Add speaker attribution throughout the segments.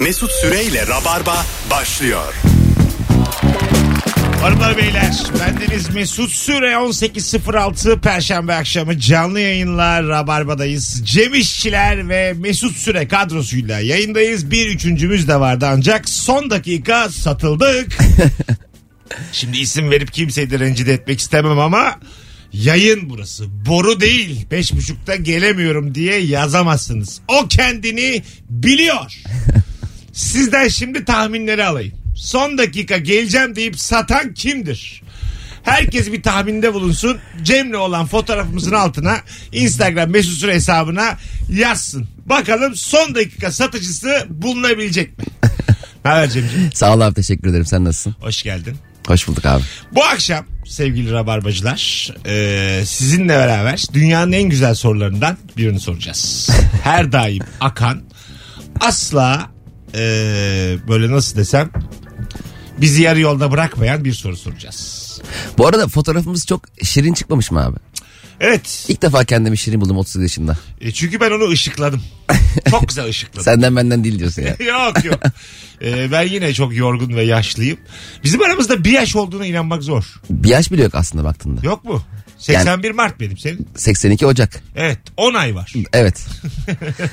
Speaker 1: Mesut Süreyle Rabarba başlıyor.
Speaker 2: Hanımlar beyler bendeniz Mesut Süre 18.06 Perşembe akşamı canlı yayınlar Rabarba'dayız. Cem İşçiler ve Mesut Süre kadrosuyla yayındayız. Bir üçüncümüz de vardı ancak son dakika satıldık. Şimdi isim verip kimseyi de rencide etmek istemem ama yayın burası. Boru değil. Beş buçukta gelemiyorum diye yazamazsınız. O kendini biliyor. Sizden şimdi tahminleri alayım. Son dakika geleceğim deyip satan kimdir? Herkes bir tahminde bulunsun. Cem'le olan fotoğrafımızın altına Instagram mesut süre hesabına yazsın. Bakalım son dakika satıcısı bulunabilecek mi? Ne haber Cem'ciğim?
Speaker 3: Sağ ol abi teşekkür ederim. Sen nasılsın?
Speaker 2: Hoş geldin.
Speaker 3: Hoş bulduk abi.
Speaker 2: Bu akşam sevgili rabarbacılar e, sizinle beraber dünyanın en güzel sorularından birini soracağız. Her daim akan asla e, böyle nasıl desem bizi yarı yolda bırakmayan bir soru soracağız.
Speaker 3: Bu arada fotoğrafımız çok şirin çıkmamış mı abi?
Speaker 2: Evet
Speaker 3: İlk defa kendimi şirin buldum 30 yaşında.
Speaker 2: e, çünkü ben onu ışıkladım. Çok güzel ışıkladım.
Speaker 3: Senden benden değil diyorsun ya.
Speaker 2: yok yok. E, ben yine çok yorgun ve yaşlıyım. Bizim aramızda bir yaş olduğuna inanmak zor.
Speaker 3: Bir yaş bile yok aslında baktığında.
Speaker 2: Yok mu? 81 Mart benim senin.
Speaker 3: 82 Ocak.
Speaker 2: Evet 10 ay var.
Speaker 3: Evet.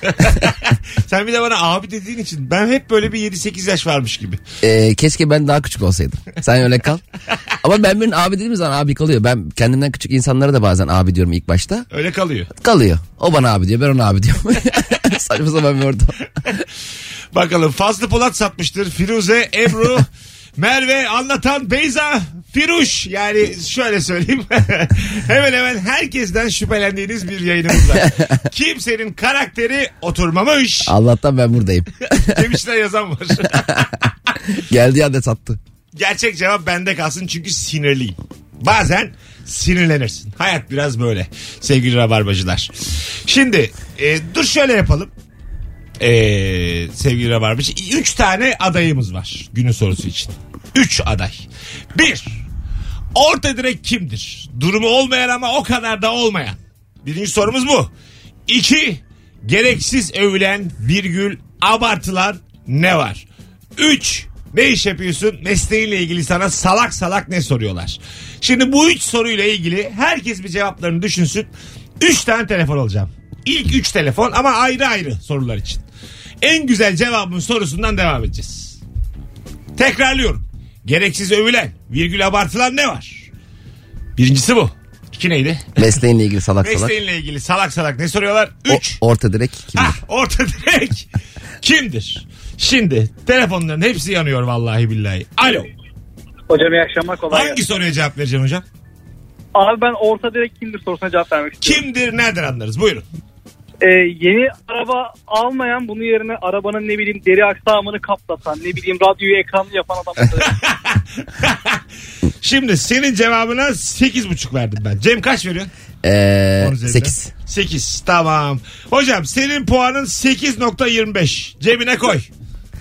Speaker 2: Sen bir de bana abi dediğin için ben hep böyle bir 7-8 yaş varmış gibi.
Speaker 3: Ee, keşke ben daha küçük olsaydım. Sen öyle kal. Ama ben birinin abi dediğim zaman abi kalıyor. Ben kendimden küçük insanlara da bazen abi diyorum ilk başta.
Speaker 2: Öyle kalıyor.
Speaker 3: Kalıyor. O bana abi diyor ben ona abi diyorum. Saçma sapan bir ortam.
Speaker 2: Bakalım Fazlı Polat satmıştır. Firuze, Ebru, Merve, Anlatan, Beyza, Firuş. Yani şöyle söyleyeyim. hemen hemen herkesten şüphelendiğiniz bir yayınımız var. Kimsenin karakteri oturmamış.
Speaker 3: Allah'tan ben buradayım.
Speaker 2: Demişler yazan var.
Speaker 3: Geldiği anda sattı.
Speaker 2: Gerçek cevap bende kalsın çünkü sinirliyim. Bazen sinirlenirsin. Hayat biraz böyle sevgili rabarbacılar. Şimdi e, dur şöyle yapalım. E, sevgili rabarbacı. Üç tane adayımız var günün sorusu için. Üç aday. Bir. Orta direk kimdir? Durumu olmayan ama o kadar da olmayan. Birinci sorumuz bu. İki. Gereksiz övülen virgül abartılan ne var? Üç. Ne iş yapıyorsun? Mesleğinle ilgili sana salak salak ne soruyorlar? Şimdi bu üç soruyla ilgili herkes bir cevaplarını düşünsün. Üç tane telefon alacağım. İlk üç telefon ama ayrı ayrı sorular için. En güzel cevabın sorusundan devam edeceğiz. Tekrarlıyorum. Gereksiz övülen, virgül abartılan ne var? Birincisi bu. İki neydi?
Speaker 3: Mesleğinle ilgili salak salak.
Speaker 2: Mesleğinle ilgili salak salak ne soruyorlar?
Speaker 3: O-
Speaker 2: Üç.
Speaker 3: orta direk kimdir?
Speaker 2: Ah, orta direk kimdir? Şimdi telefonların hepsi yanıyor vallahi billahi. Alo.
Speaker 4: Hocam iyi akşamlar kolay
Speaker 2: Hangi
Speaker 4: gelsin.
Speaker 2: soruya cevap vereceksin hocam?
Speaker 4: Abi ben orta direkt kimdir sorusuna cevap vermek istiyorum.
Speaker 2: Kimdir nereden anlarız? Buyurun.
Speaker 4: Ee, yeni araba almayan bunun yerine arabanın ne bileyim deri aksamını kaplatan ne bileyim radyoyu ekranlı yapan adam.
Speaker 2: Şimdi senin cevabına 8,5 verdim ben. Cem kaç veriyorsun?
Speaker 3: Ee,
Speaker 2: 10 üzerinden.
Speaker 3: 8.
Speaker 2: 8 tamam. Hocam senin puanın 8.25. Cebine koy.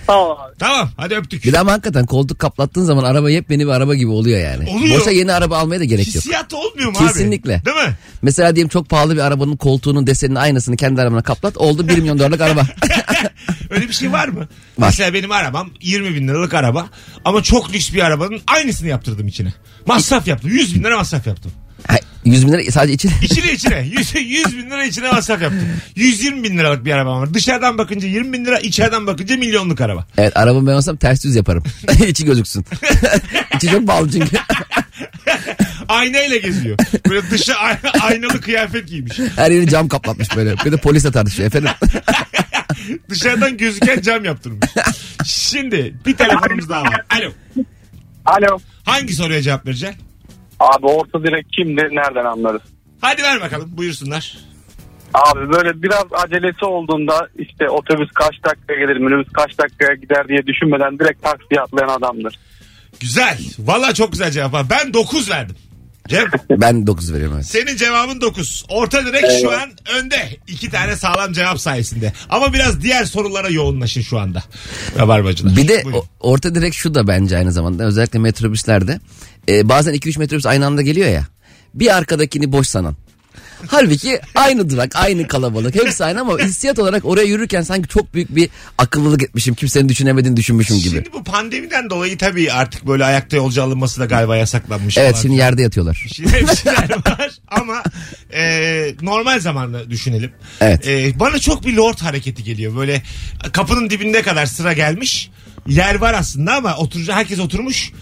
Speaker 4: Sağ ol abi.
Speaker 2: Tamam hadi öptük.
Speaker 3: Bir de ama hakikaten koltuk kaplattığın zaman araba yepyeni bir araba gibi oluyor yani.
Speaker 2: Oluyor.
Speaker 3: Boşa yeni araba almaya da gerek yok.
Speaker 2: Hissiyat olmuyor mu abi?
Speaker 3: Kesinlikle.
Speaker 2: Değil mi?
Speaker 3: Mesela diyelim çok pahalı bir arabanın koltuğunun deseninin aynısını kendi arabana kaplat. Oldu 1 milyon dolarlık araba.
Speaker 2: Öyle bir şey var mı? Mesela benim arabam 20 bin liralık araba ama çok lüks bir arabanın aynısını yaptırdım içine. Masraf yaptım. 100 bin lira masraf yaptım.
Speaker 3: Ha, 100 bin lira sadece için.
Speaker 2: İçine içine. 100, 100 bin lira içine masraf yaptım. 120 bin liralık bir arabam var. Dışarıdan bakınca 20 bin lira, içeriden bakınca milyonluk araba.
Speaker 3: Evet arabamı ben olsam ters düz yaparım. İçi gözüksün. İçi çok pahalı çünkü.
Speaker 2: Aynayla geziyor. Böyle dışı ay- aynalı kıyafet giymiş.
Speaker 3: Her yeri cam kaplatmış böyle. Bir de polisle tartışıyor efendim.
Speaker 2: Dışarıdan gözüken cam yaptırmış. Şimdi bir telefonumuz daha var. Alo.
Speaker 5: Alo.
Speaker 2: Hangi soruya cevap vereceksin?
Speaker 5: Abi orta direk kimdir nereden anlarız?
Speaker 2: Hadi ver bakalım buyursunlar.
Speaker 5: Abi böyle biraz acelesi olduğunda işte otobüs kaç dakikaya gelir minibüs kaç dakikaya gider diye düşünmeden direkt taksiye atlayan adamdır.
Speaker 2: Güzel. Valla çok güzel cevap var. Ben 9 verdim. Cem
Speaker 3: Ben 9 veriyorum evet.
Speaker 2: senin cevabın 9. Orta direkt şu an önde. İki tane sağlam cevap sayesinde. Ama biraz diğer sorulara yoğunlaşın şu anda. Rabarbacılar.
Speaker 3: Bir de
Speaker 2: Buyurun.
Speaker 3: o- orta direkt şu da bence aynı zamanda özellikle metrobüslerde. Ee, bazen 2-3 metrobüs aynı anda geliyor ya. Bir arkadakini boş sanan. Halbuki aynı durak, aynı kalabalık. Hepsi aynı ama hissiyat olarak oraya yürürken sanki çok büyük bir akıllılık etmişim. Kimsenin düşünemediğini düşünmüşüm gibi.
Speaker 2: Şimdi bu pandemiden dolayı tabii artık böyle ayakta yolcu alınması da galiba yasaklanmış.
Speaker 3: Evet
Speaker 2: falan.
Speaker 3: şimdi yerde yatıyorlar.
Speaker 2: Şeyler var ama e, normal zamanla düşünelim.
Speaker 3: Evet.
Speaker 2: E, bana çok bir lord hareketi geliyor. Böyle kapının dibinde kadar sıra gelmiş. Yer var aslında ama oturacak herkes oturmuş.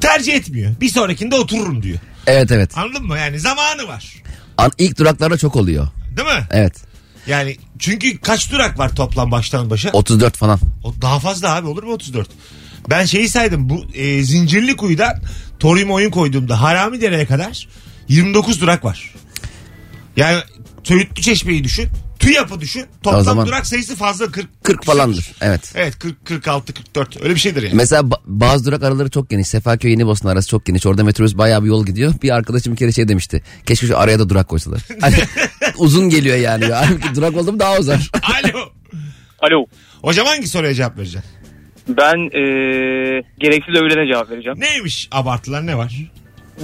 Speaker 2: Tercih etmiyor. Bir sonrakinde otururum diyor.
Speaker 3: Evet evet.
Speaker 2: Anladın mı? Yani zamanı var.
Speaker 3: An, ilk duraklarda çok oluyor.
Speaker 2: Değil mi?
Speaker 3: Evet.
Speaker 2: Yani çünkü kaç durak var toplam baştan başa?
Speaker 3: 34 falan.
Speaker 2: O daha fazla abi olur mu 34? Ben şeyi saydım bu e, Zincirli Kuyu'dan Torim oyun koyduğumda Harami Dere'ye kadar 29 durak var. Yani Söğütlü Çeşme'yi düşün. TÜYAP'ı düşün. Toplam
Speaker 3: O zaman-
Speaker 2: durak sayısı fazla 40.
Speaker 3: 40 falandır. Evet.
Speaker 2: Evet 40, 46, 44 öyle bir şeydir yani.
Speaker 3: Mesela ba- bazı durak araları çok geniş. Sefaköy Yeni Bosna arası çok geniş. Orada metrobüs bayağı bir yol gidiyor. Bir arkadaşım bir kere şey demişti. Keşke şu araya da durak koysalar. Hani uzun geliyor yani. Halbuki durak oldu mu daha uzar.
Speaker 2: Alo.
Speaker 6: Alo.
Speaker 2: Hocam hangi soruya cevap vereceksin?
Speaker 6: Ben eee gereksiz övülene cevap vereceğim.
Speaker 2: Neymiş abartılar ne var?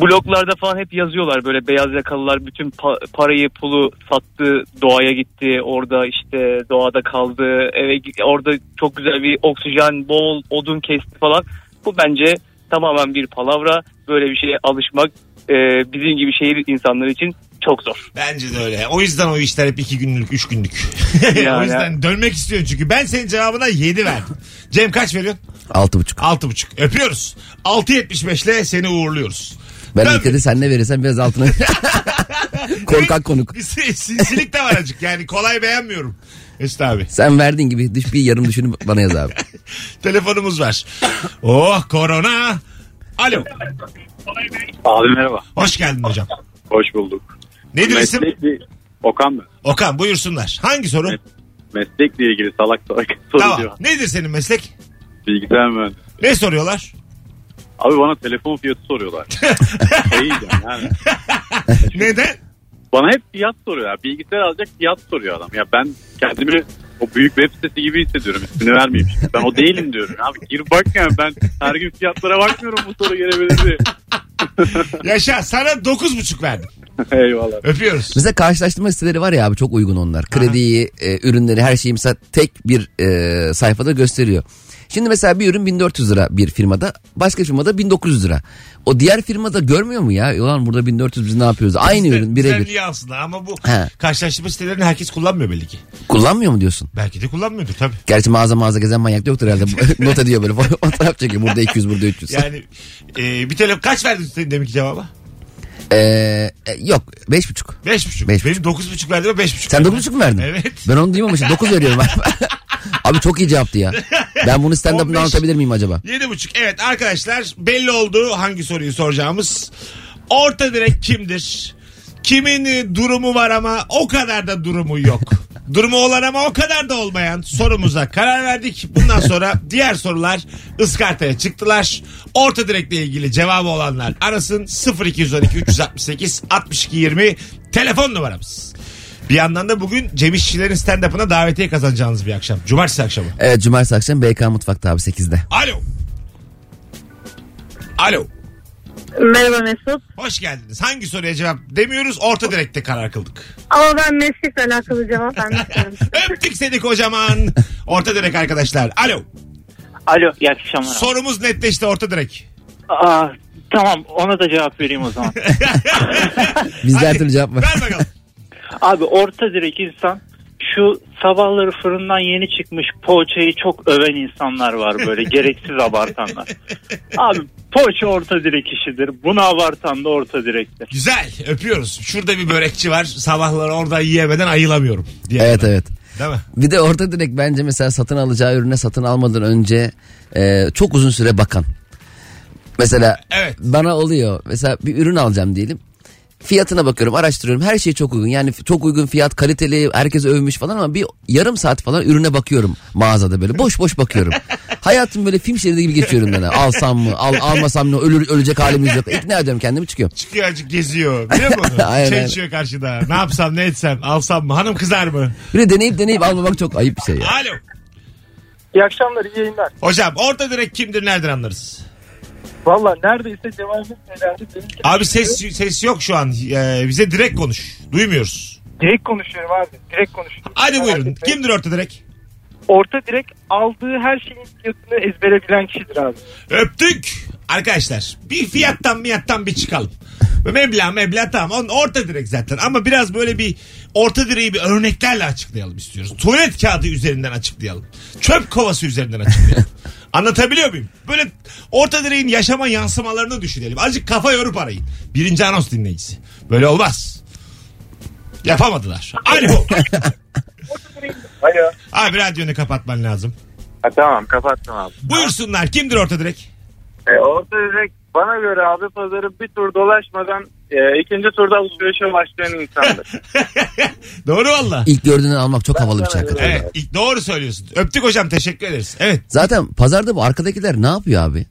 Speaker 6: Bloklarda falan hep yazıyorlar böyle beyaz yakalılar bütün pa- parayı pulu sattı doğaya gitti orada işte doğada kaldı eve orada çok güzel bir oksijen bol odun kesti falan. Bu bence tamamen bir palavra böyle bir şeye alışmak eee, bizim gibi şehir insanları için çok zor.
Speaker 2: Bence de öyle. O yüzden o işler hep iki günlük, üç günlük. o
Speaker 6: Yani.
Speaker 2: yüzden dönmek istiyorsun çünkü. Ben senin cevabına 7 verdim. Cem kaç veriyorsun?
Speaker 3: 6,5.
Speaker 2: Altı buçuk. Öpüyoruz. 6.75 ile seni uğurluyoruz.
Speaker 3: Ben
Speaker 2: Tabii.
Speaker 3: ilk sen ne verirsen biraz altına. Korkak konuk.
Speaker 2: Bir sin- sinsilik de var azıcık. Yani kolay beğenmiyorum. Mesut abi.
Speaker 3: Sen verdiğin gibi düş bir yarım düşünüp bana yaz abi.
Speaker 2: Telefonumuz var. Oh korona. Alo.
Speaker 5: Abi merhaba.
Speaker 2: Hoş geldin hocam.
Speaker 5: Hoş bulduk.
Speaker 2: Nedir isim?
Speaker 5: Meslekli Okan mı?
Speaker 2: Okan buyursunlar. Hangi soru?
Speaker 5: Evet. Meslekle ilgili salak salak
Speaker 2: Tamam.
Speaker 5: soruyor.
Speaker 2: Nedir senin meslek?
Speaker 5: Bilgisayar mühendisi.
Speaker 2: Ne soruyorlar?
Speaker 5: Abi bana telefon fiyatı soruyorlar. Değil yani.
Speaker 2: Neden?
Speaker 5: Bana hep fiyat soruyor. Bilgisayar alacak fiyat soruyor adam. Ya ben kendimi o büyük web sitesi gibi hissediyorum. İsmini vermeyeyim. şimdi. Ben o değilim diyorum. Abi gir bak yani ben her gün fiyatlara bakmıyorum bu soru gelebilir diye.
Speaker 2: Yaşa sana dokuz buçuk verdim.
Speaker 5: Eyvallah.
Speaker 2: Öpüyoruz.
Speaker 3: Mesela karşılaştırma siteleri var ya abi çok uygun onlar. Krediyi, e, ürünleri her şeyi mesela tek bir e, sayfada gösteriyor. Şimdi mesela bir ürün 1400 lira bir firmada başka firmada 1900 lira. O diğer firmada görmüyor mu ya? Ulan burada 1400 biz ne yapıyoruz? Aynı ürün birebir.
Speaker 2: Aslında ama bu
Speaker 3: He.
Speaker 2: karşılaştırma sitelerini herkes kullanmıyor belli ki.
Speaker 3: Kullanmıyor mu diyorsun?
Speaker 2: Belki de kullanmıyordur tabii.
Speaker 3: Gerçi mağaza mağaza gezen manyak da yoktur herhalde. Not ediyor böyle fotoğraf çekiyor. Burada 200 burada 300.
Speaker 2: Yani e, bir telefon kaç verdin senin deminki cevaba?
Speaker 3: Ee, e, yok 5,5.
Speaker 2: Beş buçuk.
Speaker 3: Beş
Speaker 2: Benim dokuz buçuk verdim ve beş buçuk.
Speaker 3: Sen
Speaker 2: verdim.
Speaker 3: 9,5 mu verdin?
Speaker 2: Evet.
Speaker 3: Ben onu duymamışım. 9 veriyorum. Abi çok iyi cevaptı ya. Ben bunu stand-up'ında
Speaker 2: 15.
Speaker 3: anlatabilir miyim acaba?
Speaker 2: Yedi buçuk. Evet arkadaşlar belli oldu hangi soruyu soracağımız. Orta direk kimdir? Kimin e, durumu var ama o kadar da durumu yok. durumu olan ama o kadar da olmayan sorumuza karar verdik. Bundan sonra diğer sorular ıskartaya çıktılar. Orta direkle ilgili cevabı olanlar arasın 0212 368 62 20 telefon numaramız. Bir yandan da bugün Cem İşçilerin stand-up'ına davetiye kazanacağınız bir akşam. Cumartesi akşamı.
Speaker 3: Evet cumartesi akşam BK Mutfak'ta abi 8'de.
Speaker 2: Alo. Alo.
Speaker 7: Merhaba Mesut.
Speaker 2: Hoş geldiniz. Hangi soruya cevap demiyoruz? Orta direkte karar kıldık.
Speaker 7: Ama ben meslekle alakalı cevap vermek istiyorum.
Speaker 2: Öptük seni kocaman. Orta direk arkadaşlar. Alo.
Speaker 8: Alo iyi akşamlar. abi.
Speaker 2: Sorumuz netleşti orta direk.
Speaker 8: Aa, tamam ona da cevap vereyim o zaman.
Speaker 3: Bizde her
Speaker 2: Hadi,
Speaker 3: türlü cevap var.
Speaker 2: Ver bakalım.
Speaker 8: Abi orta direk insan şu sabahları fırından yeni çıkmış poğaçayı çok öven insanlar var böyle gereksiz abartanlar. Abi poğaça orta direk işidir. Bunu abartan da orta direktir.
Speaker 2: Güzel. Öpüyoruz. Şurada bir börekçi var. Sabahları orada yiyemeden ayılamıyorum. Diye
Speaker 3: Evet evet.
Speaker 2: Değil mi?
Speaker 3: Bir de orta direkt bence mesela satın alacağı ürüne satın almadan önce e, çok uzun süre bakan. Mesela
Speaker 2: Evet.
Speaker 3: bana oluyor. Mesela bir ürün alacağım diyelim. Fiyatına bakıyorum, araştırıyorum. Her şey çok uygun. Yani çok uygun fiyat, kaliteli, herkes övmüş falan ama bir yarım saat falan ürüne bakıyorum mağazada böyle. Boş boş bakıyorum. Hayatım böyle film şeridi gibi geçiyorum ben. Alsam mı, al, almasam mı, ölür, ölecek halimiz yok. İkna ediyorum kendimi çıkıyorum.
Speaker 2: Çıkıyor azıcık geziyor. Biliyor musun?
Speaker 3: Aynen,
Speaker 2: Çay
Speaker 3: aynen.
Speaker 2: içiyor karşıda. Ne yapsam ne etsem. Alsam mı? Hanım kızar mı?
Speaker 3: Bir de deneyip deneyip almamak çok ayıp bir şey ya.
Speaker 2: Alo.
Speaker 4: İyi akşamlar iyi yayınlar.
Speaker 2: Hocam orta direk kimdir nereden anlarız?
Speaker 4: Valla neredeyse cevabı söylerdi. Benim
Speaker 2: Abi ses ses yok şu an. Ee, bize direkt konuş. Duymuyoruz.
Speaker 4: Direkt konuşuyorum abi. Direkt konuşuyorum.
Speaker 2: Hadi buyurun.
Speaker 4: etmeyin.
Speaker 2: Kimdir orta direkt?
Speaker 4: Orta direkt aldığı her şeyin fiyatını ezbere bilen kişidir abi.
Speaker 2: Öptük. Arkadaşlar bir fiyattan miyattan bir çıkalım. Meblağ meblağ tamam. Onun orta direkt zaten. Ama biraz böyle bir orta direği bir örneklerle açıklayalım istiyoruz. Tuvalet kağıdı üzerinden açıklayalım. Çöp kovası üzerinden açıklayalım. Anlatabiliyor muyum? Böyle orta direğin yaşama yansımalarını düşünelim. Azıcık kafa yorup arayın. Birinci anons dinleyicisi. Böyle olmaz. Yapamadılar. Alo.
Speaker 8: Alo.
Speaker 2: Abi radyonu kapatman lazım.
Speaker 8: Ha, tamam kapattım abi.
Speaker 2: Buyursunlar. Kimdir orta direk?
Speaker 8: E, orta direkt bana göre abi pazarı bir tur dolaşmadan e, ikinci turda alışverişe başlayan insandır.
Speaker 2: Doğru valla.
Speaker 3: İlk gördüğünü almak çok havalı bir şey hakikaten.
Speaker 2: Evet ilk doğru söylüyorsun. Öptük hocam teşekkür ederiz. Evet
Speaker 3: Zaten pazarda bu arkadakiler ne yapıyor abi?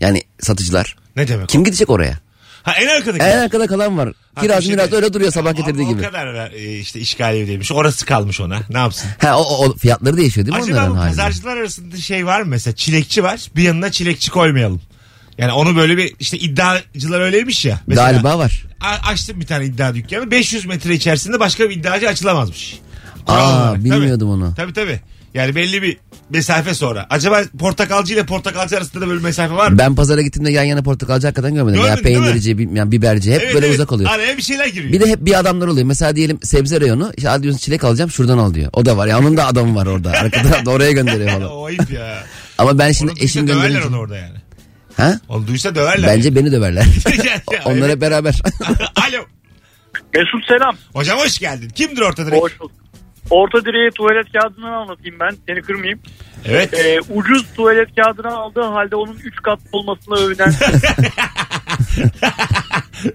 Speaker 3: Yani satıcılar.
Speaker 2: ne demek
Speaker 3: Kim
Speaker 2: o?
Speaker 3: gidecek oraya?
Speaker 2: Ha en arkadaki.
Speaker 3: En arkada kalan var.
Speaker 2: Ha,
Speaker 3: Kiraz
Speaker 2: şey
Speaker 3: miraz
Speaker 2: de-
Speaker 3: öyle duruyor sabah
Speaker 2: Ama
Speaker 3: getirdiği
Speaker 2: O
Speaker 3: gibi.
Speaker 2: kadar e, işte işgal evdeymiş. Orası kalmış ona. Ne yapsın?
Speaker 3: Ha o, o fiyatları değişiyor değil mi
Speaker 2: Acaba
Speaker 3: onların
Speaker 2: bu
Speaker 3: halinde?
Speaker 2: pazarcılar arasında şey var mı mesela? Çilekçi var. Bir yanına çilekçi koymayalım. Yani onu böyle bir işte iddiacılar öyleymiş ya. Mesela,
Speaker 3: Galiba var.
Speaker 2: a- açtım bir tane iddia dükkanı. 500 metre içerisinde başka bir iddiacı açılamazmış.
Speaker 3: Aa,
Speaker 2: Kural olarak.
Speaker 3: bilmiyordum onu.
Speaker 2: Tabii tabii. Yani belli bir mesafe sonra. Acaba portakalcı ile portakalcı arasında da böyle bir mesafe var mı?
Speaker 3: Ben pazara gittiğimde yan yana portakalcı hakikaten görmedim.
Speaker 2: Görmedin
Speaker 3: ya
Speaker 2: değil mi?
Speaker 3: peynirci, bil- yani biberci hep böyle uzak oluyor.
Speaker 2: Araya bir şeyler giriyor.
Speaker 3: Bir de hep bir adamlar oluyor. Mesela diyelim sebze reyonu. İşte hadi diyorsun çilek alacağım şuradan al diyor. O da var. Ya onun da adamı var orada. Arka tarafta oraya gönderiyor falan.
Speaker 2: o ayıp ya.
Speaker 3: Ama ben şimdi
Speaker 2: Onu
Speaker 3: eşim
Speaker 2: döverler
Speaker 3: gönderince.
Speaker 2: onu orada yani.
Speaker 3: Ha?
Speaker 2: Onu duysa döverler.
Speaker 3: Bence beni döverler.
Speaker 2: Ya,
Speaker 3: Onlar
Speaker 2: evet.
Speaker 3: hep beraber.
Speaker 2: Alo.
Speaker 8: Mesut selam.
Speaker 2: Hocam hoş geldin. Kimdir orta direkt?
Speaker 8: Hoş bulduk. Orta direği tuvalet kağıdından anlatayım ben. Seni kırmayayım.
Speaker 2: Evet.
Speaker 8: Ee, ucuz tuvalet kağıdını aldığı halde onun 3 kat olmasına övünen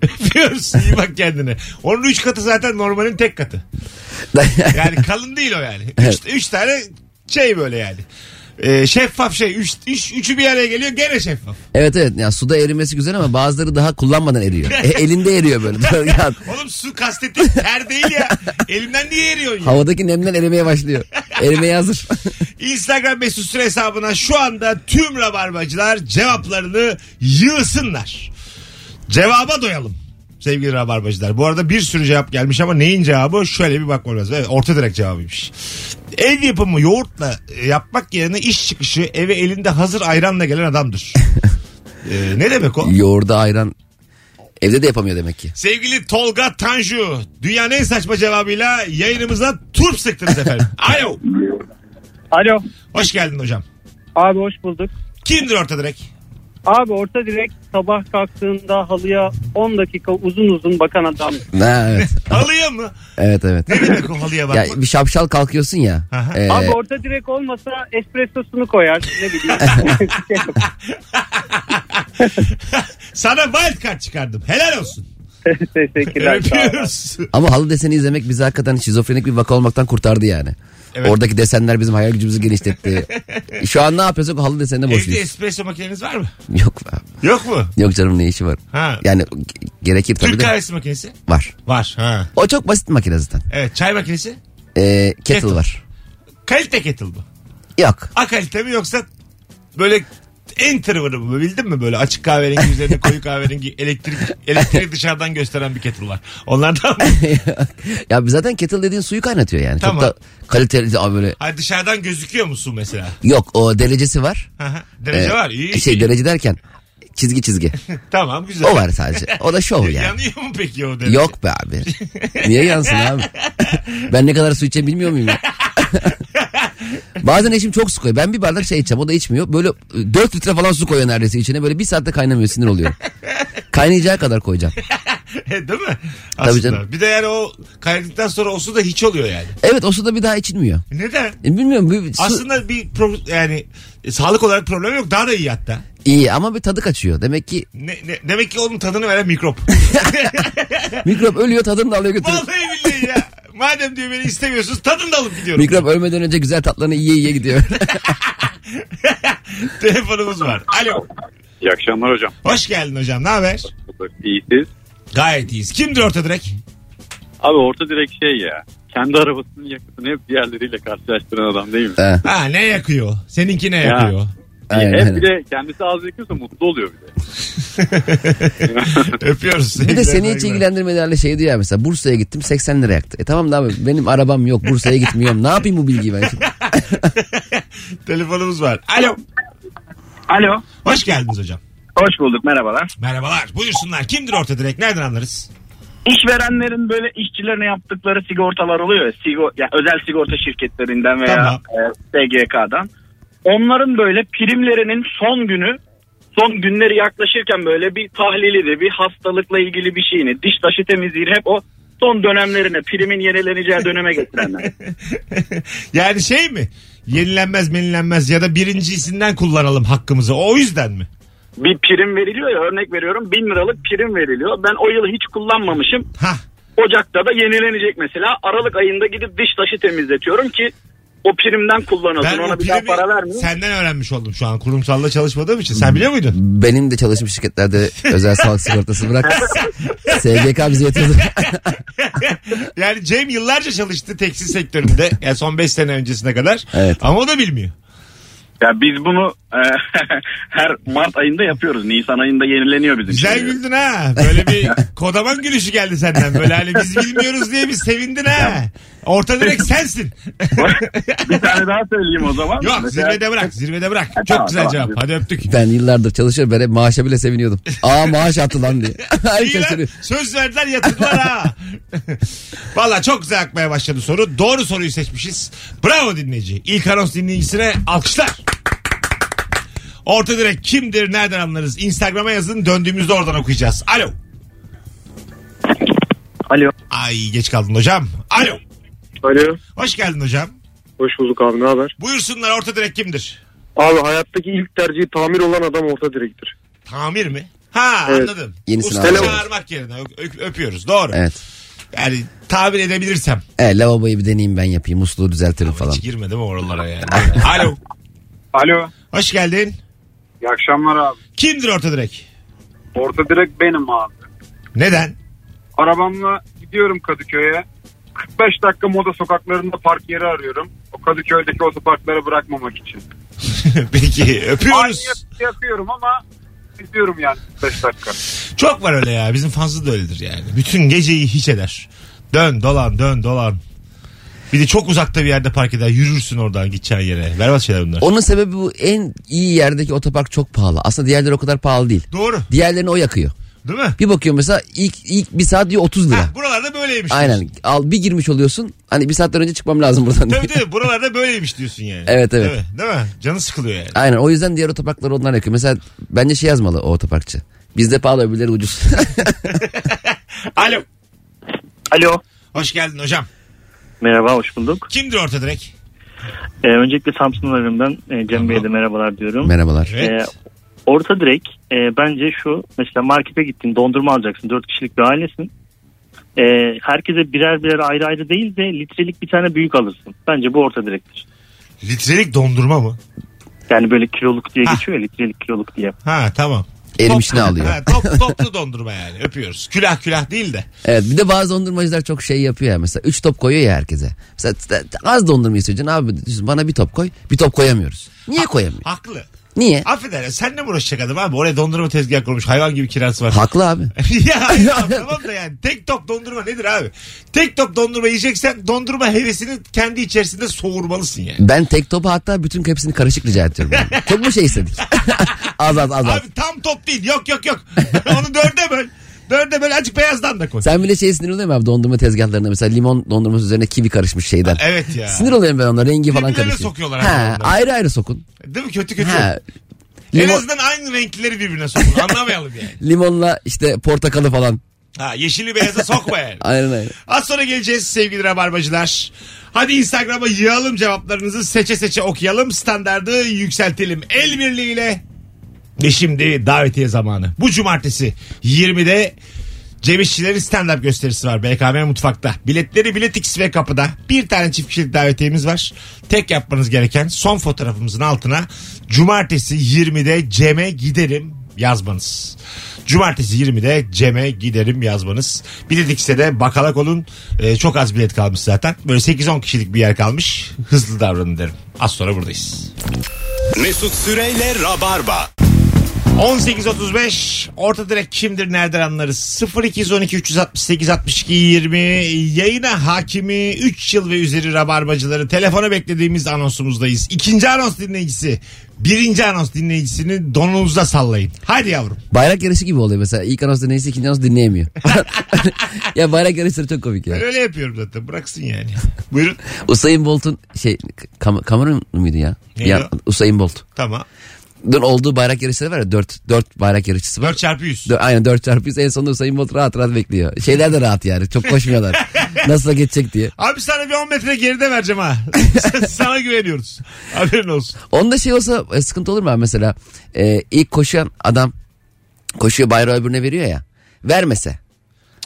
Speaker 2: Öpüyoruz. İyi bak kendine. Onun üç katı zaten normalin tek katı. Yani kalın değil o yani. Üç,
Speaker 3: Evet.
Speaker 2: üç tane şey böyle yani. Ee, şeffaf şey. Üç, üç, üçü bir araya geliyor gene şeffaf.
Speaker 3: evet evet. Ya suda erimesi güzel ama bazıları daha kullanmadan eriyor. E, elinde eriyor böyle.
Speaker 2: Oğlum su kastettiğin ter değil ya. Elimden niye eriyorsun ya?
Speaker 3: havadaki nemden erimeye başlıyor. Erimeye hazır.
Speaker 2: Instagram mesut süre hesabına şu anda tüm rabarbacılar cevaplarını yığsınlar. Cevaba doyalım sevgili rabarbacılar. Bu arada bir sürü cevap gelmiş ama neyin cevabı şöyle bir bakmam lazım. Evet, orta direkt cevabıymış. Ev yapımı yoğurtla e, yapmak yerine iş çıkışı eve elinde hazır ayranla gelen adamdır. Ee, ne demek o?
Speaker 3: Yoğurda ayran evde de yapamıyor demek ki.
Speaker 2: Sevgili Tolga Tanju dünyanın en saçma cevabıyla yayınımıza turp sıktınız efendim. Alo.
Speaker 4: Alo.
Speaker 2: Hoş geldin hocam.
Speaker 4: Abi hoş bulduk.
Speaker 2: Kimdir orta direkt?
Speaker 4: Abi orta direkt sabah kalktığında halıya 10 dakika uzun uzun bakan adam.
Speaker 3: Ha, evet.
Speaker 2: Halıya mı?
Speaker 3: evet evet.
Speaker 2: Ne demek o halıya
Speaker 3: Ya
Speaker 2: bakmak?
Speaker 3: bir şapşal kalkıyorsun ya.
Speaker 2: Aha.
Speaker 3: e,
Speaker 4: Abi orta direkt olmasa espressosunu koyar. Ne bileyim.
Speaker 2: Sana wild card çıkardım. Helal olsun.
Speaker 4: Teşekkürler.
Speaker 2: Öpüyoruz.
Speaker 3: ama halı deseni izlemek bizi hakikaten şizofrenik bir vaka olmaktan kurtardı yani.
Speaker 2: Evet.
Speaker 3: Oradaki desenler bizim hayal gücümüzü genişletti. Şu an ne yapıyorsak halı desenine
Speaker 2: Evde espresso makineniz var mı?
Speaker 3: Yok abi.
Speaker 2: Yok mu?
Speaker 3: Yok canım ne işi var.
Speaker 2: Ha.
Speaker 3: Yani ge- gerekir tabii
Speaker 2: Türk
Speaker 3: de
Speaker 2: kahvesi makinesi?
Speaker 3: var.
Speaker 2: Var. Ha.
Speaker 3: O çok basit makine zaten.
Speaker 2: Evet çay makinesi?
Speaker 3: Ee, kettle,
Speaker 2: Kettle.
Speaker 3: var.
Speaker 2: Kalite kettle mı?
Speaker 3: Yok.
Speaker 2: A kalite mi yoksa böyle en tırvırı mı bildin mi böyle açık kahverengi üzerine koyu kahverengi elektrik elektrik dışarıdan gösteren bir kettle var. Onlardan mı?
Speaker 3: ya zaten kettle dediğin suyu kaynatıyor yani.
Speaker 2: Tamam.
Speaker 3: Çok da kaliteli abi böyle.
Speaker 2: Hayır dışarıdan gözüküyor mu su mesela?
Speaker 3: Yok o derecesi var.
Speaker 2: Derece
Speaker 3: Ee,
Speaker 2: var. İyi.
Speaker 3: Şey derece derken çizgi çizgi.
Speaker 2: Tamam güzel.
Speaker 3: O var sadece. O da şov yani.
Speaker 2: Yanıyor mu peki o derece?
Speaker 3: Yok be abi. Niye yansın abi? Ben ne kadar su içeceğimi bilmiyor muyum ya? Bazen eşim çok su koyuyor. Ben bir bardak şey içeceğim o da içmiyor. Böyle 4 litre falan su koyuyor neredeyse içine. Böyle bir saatte kaynamıyor sinir oluyor. Kaynayacağı kadar koyacağım.
Speaker 2: Değil mi? Aslında.
Speaker 3: canım.
Speaker 2: Bir de yani o kaynadıktan sonra o su da hiç oluyor yani.
Speaker 3: Evet o su da bir daha içilmiyor.
Speaker 2: Neden?
Speaker 3: E, bilmiyorum. Bir su
Speaker 2: Aslında bir pro- yani e, sağlık olarak problem yok. Daha da iyi hatta.
Speaker 3: iyi ama bir tadı kaçıyor. Demek ki
Speaker 2: Ne, ne- demek ki onun tadını veren mikrop.
Speaker 3: mikrop ölüyor tadını da alıyor götürüyor.
Speaker 2: Vallahi billahi ya. Madem diyor beni istemiyorsunuz tadını da alıp gidiyorum.
Speaker 3: Mikrop ölmeden önce güzel tatlarını yiye yiye gidiyor.
Speaker 2: Telefonumuz var. Alo.
Speaker 5: İyi akşamlar hocam.
Speaker 2: Hoş geldin hocam. Ne haber?
Speaker 5: İyi siz?
Speaker 2: Gayet iyiyiz. Kimdir orta direkt?
Speaker 5: Abi orta direkt şey ya. Kendi arabasının yakıtını hep diğerleriyle karşılaştıran adam değil mi?
Speaker 2: Ha ne yakıyor? Seninki ne yakıyor?
Speaker 5: Diye.
Speaker 3: Aynen,
Speaker 5: Hep
Speaker 3: aynen.
Speaker 5: bir de kendisi ağzı yakıyorsa mutlu oluyor bir de.
Speaker 2: Öpüyoruz.
Speaker 3: Bir de seni hiç
Speaker 2: saygılar.
Speaker 3: ilgilendirmeyenlerle şey diyor ya mesela Bursa'ya gittim 80 lira yaktı. E tamam da abi benim arabam yok Bursa'ya gitmiyorum. Ne yapayım bu bilgiyi ben şimdi?
Speaker 2: Telefonumuz var. Alo.
Speaker 8: Alo.
Speaker 2: Hoş geldiniz hocam.
Speaker 8: Hoş bulduk merhabalar.
Speaker 2: Merhabalar. Buyursunlar. Kimdir orta direkt? Nereden anlarız?
Speaker 8: İşverenlerin böyle işçilerine yaptıkları sigortalar oluyor ya, sigo, ya özel sigorta şirketlerinden veya
Speaker 2: Tamam.
Speaker 8: e, SGK'dan. Onların böyle primlerinin son günü son günleri yaklaşırken böyle bir tahlilini, bir hastalıkla ilgili bir şeyini, diş taşı temizliğini hep o son dönemlerine, primin yenileneceği döneme getirenler.
Speaker 2: yani şey mi? Yenilenmez menilenmez ya da birincisinden kullanalım hakkımızı. O yüzden mi?
Speaker 8: bir prim veriliyor ya örnek veriyorum bin liralık prim veriliyor. Ben o yıl hiç kullanmamışım.
Speaker 2: Hah.
Speaker 8: Ocak'ta da yenilenecek mesela. Aralık ayında gidip diş taşı temizletiyorum ki o primden kullanılsın.
Speaker 2: Ben
Speaker 8: Ona bir daha para vermeyeyim.
Speaker 2: senden öğrenmiş oldum şu an. Kurumsalla çalışmadığım için. Sen biliyor muydun?
Speaker 3: Benim de çalışmış şirketlerde özel sağlık sigortası bırak. SGK bize yatırdı.
Speaker 2: yani Cem yıllarca çalıştı tekstil sektöründe. Yani son 5 sene öncesine kadar.
Speaker 3: Evet.
Speaker 2: Ama o da bilmiyor.
Speaker 8: Ya biz bunu her Mart ayında yapıyoruz. Nisan ayında yenileniyor bizim.
Speaker 2: Güzel
Speaker 8: şeyler.
Speaker 2: güldün ha. Böyle bir kodaman gülüşü geldi senden. Böyle hani biz bilmiyoruz diye bir sevindin ha. Orta direkt sensin.
Speaker 8: bir tane daha söyleyeyim o zaman.
Speaker 2: Yok
Speaker 8: Mesela-
Speaker 2: zirvede bırak zirvede bırak. Çok
Speaker 8: tamam,
Speaker 2: güzel
Speaker 8: tamam.
Speaker 2: cevap. Hadi öptük.
Speaker 3: Ben yıllardır çalışıyorum ben hep maaşa bile seviniyordum. Aa maaş attı lan diye.
Speaker 2: İyi
Speaker 3: Herkes
Speaker 2: lan. Söz verdiler yatırdılar ha. Valla çok güzel akmaya başladı soru. Doğru soruyu seçmişiz. Bravo dinleyici. İlk anons dinleyicisine alkışlar. Orta direkt kimdir nereden anlarız? Instagram'a yazın döndüğümüzde oradan okuyacağız. Alo.
Speaker 4: Alo.
Speaker 2: Ay geç kaldın hocam. Alo.
Speaker 4: Alo.
Speaker 2: Hoş geldin hocam.
Speaker 4: Hoş bulduk abi ne haber?
Speaker 2: Buyursunlar orta direkt kimdir?
Speaker 4: Abi hayattaki ilk tercihi tamir olan adam orta direktir.
Speaker 2: Tamir mi? Ha
Speaker 4: Evet.
Speaker 2: anladım.
Speaker 3: Yenisini
Speaker 2: Usta çağırmak yerine ö- ö- öpüyoruz. Doğru.
Speaker 3: Evet.
Speaker 2: Yani tabir edebilirsem.
Speaker 3: E, lavaboyu bir deneyeyim ben yapayım musluğu düzeltirim falan.
Speaker 2: Hiç girmedim oralara yani. Alo.
Speaker 5: Alo.
Speaker 2: Hoş geldin.
Speaker 5: İyi akşamlar abi.
Speaker 2: Kimdir orta direk?
Speaker 5: Orta direkt benim abi.
Speaker 2: Neden?
Speaker 5: Arabamla gidiyorum Kadıköy'e. 45 dakika moda sokaklarında park yeri arıyorum. O Kadıköy'deki otoparklara bırakmamak için.
Speaker 2: Peki
Speaker 5: Aynı
Speaker 2: öpüyoruz.
Speaker 5: yapı yapıyorum ama gidiyorum yani 45 dakika.
Speaker 2: Çok var öyle ya. Bizim fazla da öyledir yani. Bütün geceyi hiç eder. Dön dolan dön dolan. Bir de çok uzakta bir yerde park eder. Yürürsün oradan gideceğin yere. Berbat şeyler bunlar.
Speaker 3: Onun sebebi bu en iyi yerdeki otopark çok pahalı. Aslında diğerleri o kadar pahalı değil.
Speaker 2: Doğru.
Speaker 3: Diğerlerini o yakıyor.
Speaker 2: Değil mi?
Speaker 3: Bir bakıyorum mesela ilk ilk bir saat diyor 30 lira.
Speaker 2: Ha, buralarda böyleymiş.
Speaker 3: Aynen.
Speaker 2: diyorsun.
Speaker 3: Al bir girmiş oluyorsun. Hani bir saatten önce çıkmam lazım buradan.
Speaker 2: Tabii tabii buralarda böyleymiş diyorsun yani.
Speaker 3: Evet, evet.
Speaker 2: Değil mi? Değil mi? Canı sıkılıyor yani.
Speaker 3: Aynen o yüzden diğer otoparkları onlar yakıyor. Mesela bence şey yazmalı o otoparkçı. Bizde pahalı öbürleri ucuz.
Speaker 2: Alo.
Speaker 8: Alo.
Speaker 2: Hoş geldin hocam.
Speaker 8: Merhaba hoş bulduk.
Speaker 2: Kimdir orta direk?
Speaker 8: Ee, öncelikle Samsun ararımdan e, Cem Bey'e de merhabalar diyorum.
Speaker 3: Merhabalar.
Speaker 2: Evet.
Speaker 8: Ee, orta direk e, bence şu mesela markete gittin dondurma alacaksın 4 kişilik bir ailesin. Ee, herkese birer birer ayrı ayrı değil de litrelik bir tane büyük alırsın. Bence bu orta direktir.
Speaker 2: Litrelik dondurma mı?
Speaker 8: Yani böyle kiloluk diye
Speaker 2: Ha.
Speaker 8: geçiyor ya litrelik kiloluk diye.
Speaker 2: Ha tamam.
Speaker 3: Erimişini
Speaker 2: Top-
Speaker 3: alıyor.
Speaker 2: Ha, top, toplu dondurma yani öpüyoruz. Külah külah değil de.
Speaker 3: Evet bir de bazı dondurmacılar çok şey yapıyor ya. Mesela 3 top koyuyor ya herkese. Mesela t- t- az dondurma isteyeceksin abi diyorsun, bana bir top koy. Bir top koyamıyoruz. Niye koyamıyor?
Speaker 2: Haklı.
Speaker 3: Niye?
Speaker 2: Affedersin sen ne uğraşacak adam abi? Oraya dondurma tezgah kurmuş. Hayvan gibi kirası var.
Speaker 3: Haklı abi.
Speaker 2: ya, ya tamam da yani tek top dondurma nedir abi? Tek top dondurma yiyeceksen dondurma hevesini kendi içerisinde soğurmalısın yani.
Speaker 3: Ben tek topu hatta bütün hepsini karışık rica ediyorum. Yani. Çok mu şey istedik? az az az az.
Speaker 2: Abi tam top değil. Yok yok yok. Onu dörde böl. Dörde böl azıcık beyazdan da koy.
Speaker 3: Sen bile şey sinir oluyor mu abi dondurma tezgahlarında mesela limon dondurması üzerine kivi karışmış şeyden.
Speaker 2: Evet ya.
Speaker 3: Sinir oluyorum ben ona rengi falan
Speaker 2: Birbirlerine
Speaker 3: karışıyor.
Speaker 2: sokuyorlar
Speaker 3: Ha,
Speaker 2: abi
Speaker 3: ayrı ayrı sokun.
Speaker 2: Değil mi? Kötü kötü.
Speaker 3: Ha,
Speaker 2: En
Speaker 3: limon,
Speaker 2: azından aynı renkleri birbirine sokun. Anlamayalım yani.
Speaker 3: limonla işte portakalı falan.
Speaker 2: Ha, yeşili beyaza sokma yani.
Speaker 3: Aynen aynen.
Speaker 2: Az sonra geleceğiz sevgili rabarbacılar. Hadi Instagram'a yığalım cevaplarınızı seçe seçe okuyalım. Standardı yükseltelim. El birliğiyle. Ve şimdi davetiye zamanı. Bu cumartesi 20'de Cem İşçilerin stand-up gösterisi var BKM Mutfak'ta. Biletleri Biletix ve kapıda. Bir tane çift kişilik davetiyemiz var. Tek yapmanız gereken son fotoğrafımızın altına Cumartesi 20'de Cem'e giderim yazmanız. Cumartesi 20'de Cem'e giderim yazmanız. Biletix'e de bakalak olun. Ee, çok az bilet kalmış zaten. Böyle 8-10 kişilik bir yer kalmış. Hızlı davranın derim. Az sonra buradayız.
Speaker 1: Mesut Süreyle Rabarba.
Speaker 2: 18.35 orta direk kimdir nereden anlarız 0212 368 62 20 yayına hakimi 3 yıl ve üzeri rabarbacıları telefona beklediğimiz anonsumuzdayız ikinci anons dinleyicisi birinci anons dinleyicisini donunuzda sallayın hadi yavrum
Speaker 3: Bayrak yarışı gibi oluyor mesela. İlk anons dinleyicisi ikinci anons dinleyemiyor. ya bayrak yarışları çok komik ya.
Speaker 2: ben öyle yapıyorum zaten bıraksın yani buyurun
Speaker 3: Usain Bolt'un şey Kam Cameron muydu ya?
Speaker 2: Neydi
Speaker 3: ya
Speaker 2: o?
Speaker 3: Usain Bolt.
Speaker 2: tamam
Speaker 3: olduğu bayrak yarışları var ya 4, 4 bayrak yarışçısı var.
Speaker 2: 4 çarpı 100
Speaker 3: Dö- Aynen 4 çarpı 100 en sonunda Usain Bolt rahat rahat bekliyor. Şeyler de rahat yani çok koşmuyorlar. Nasıl geçecek diye.
Speaker 2: Abi sana bir 10 metre geride vereceğim ha. sana güveniyoruz. Haberin olsun.
Speaker 3: Onda şey olsa e, sıkıntı olur mu abi mesela e, ilk koşan adam koşuyor bayrağı öbürüne veriyor ya. Vermese.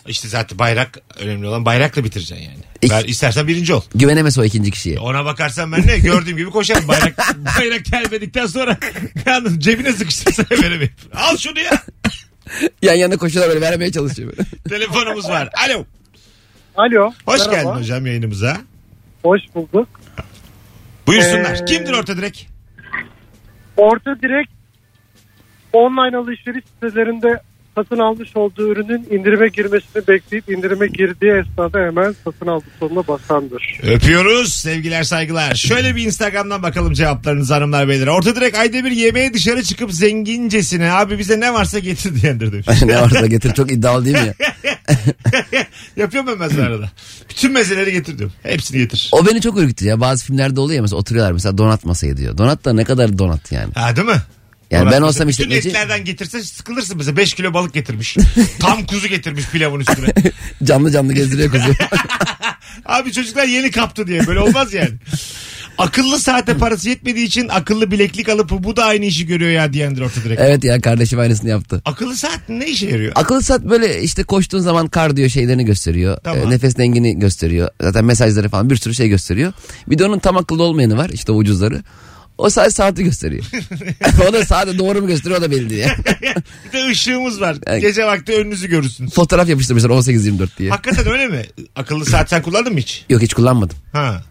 Speaker 2: İşte zaten bayrak önemli olan bayrakla bitireceksin yani.
Speaker 3: İlk-
Speaker 2: Ver, istersen birinci ol.
Speaker 3: Güvenemese o ikinci kişiye.
Speaker 2: Ona bakarsan ben ne gördüğüm gibi koşarım. Bayrak, bayrak gelmedikten sonra yalnız cebine sıkıştırsa veremeyim. Al şunu ya.
Speaker 3: Yan yana koşuyorlar böyle vermeye çalışıyor böyle.
Speaker 2: Telefonumuz var. Alo.
Speaker 4: Alo.
Speaker 2: Hoş
Speaker 4: merhaba.
Speaker 2: geldin hocam yayınımıza.
Speaker 4: Hoş bulduk.
Speaker 2: Buyursunlar.
Speaker 4: Ee,
Speaker 2: Kimdir orta direk?
Speaker 4: Orta direkt online alışveriş sitelerinde satın almış olduğu ürünün indirime girmesini bekleyip indirime girdiği esnada hemen satın al butonuna basandır.
Speaker 2: Öpüyoruz. Sevgiler saygılar. Şöyle bir Instagram'dan bakalım cevaplarınızı hanımlar beyler. Orta direk ayda bir yemeğe dışarı çıkıp zengincesine abi bize ne varsa getir diyendir demiş.
Speaker 3: ne varsa getir çok iddialı değil mi ya?
Speaker 2: Yapıyorum ben mesela arada. Bütün mezeleri getir diyorum. Hepsini getir.
Speaker 3: O beni çok ürkütüyor ya. Bazı filmlerde oluyor ya mesela oturuyorlar mesela donat masaya diyor. Donat da ne kadar donat yani.
Speaker 2: Ha değil mi?
Speaker 3: Yani
Speaker 2: Orası
Speaker 3: ben olsam
Speaker 2: Bütün
Speaker 3: işletmeci
Speaker 2: etlerden getirse sıkılırsın mesela. 5 kilo balık getirmiş. Tam kuzu getirmiş pilavın üstüne.
Speaker 3: canlı canlı gezdiriyor kuzu.
Speaker 2: Abi çocuklar yeni kaptı diye. Böyle olmaz yani. Akıllı saate parası yetmediği için akıllı bileklik alıp bu da aynı işi görüyor ya diyendir orta direkt.
Speaker 3: evet ya kardeşim aynısını yaptı.
Speaker 2: Akıllı saat ne işe yarıyor?
Speaker 3: Akıllı saat böyle işte koştuğun zaman kardiyo şeylerini gösteriyor.
Speaker 2: Tamam.
Speaker 3: Ee, nefes dengini gösteriyor. Zaten mesajları falan bir sürü şey gösteriyor. Bir de onun tam akıllı olmayanı var işte ucuzları. O sadece saati gösteriyor. o da saati doğru mu gösteriyor o da belli değil.
Speaker 2: bir de ışığımız var.
Speaker 3: Yani-
Speaker 2: Gece vakti önünüzü görürsünüz.
Speaker 3: Fotoğraf yapıştırmışlar 18-24 diye.
Speaker 2: Hakikaten öyle mi? Akıllı saat sen kullandın mı hiç?
Speaker 3: Yok hiç kullanmadım.
Speaker 2: Ha.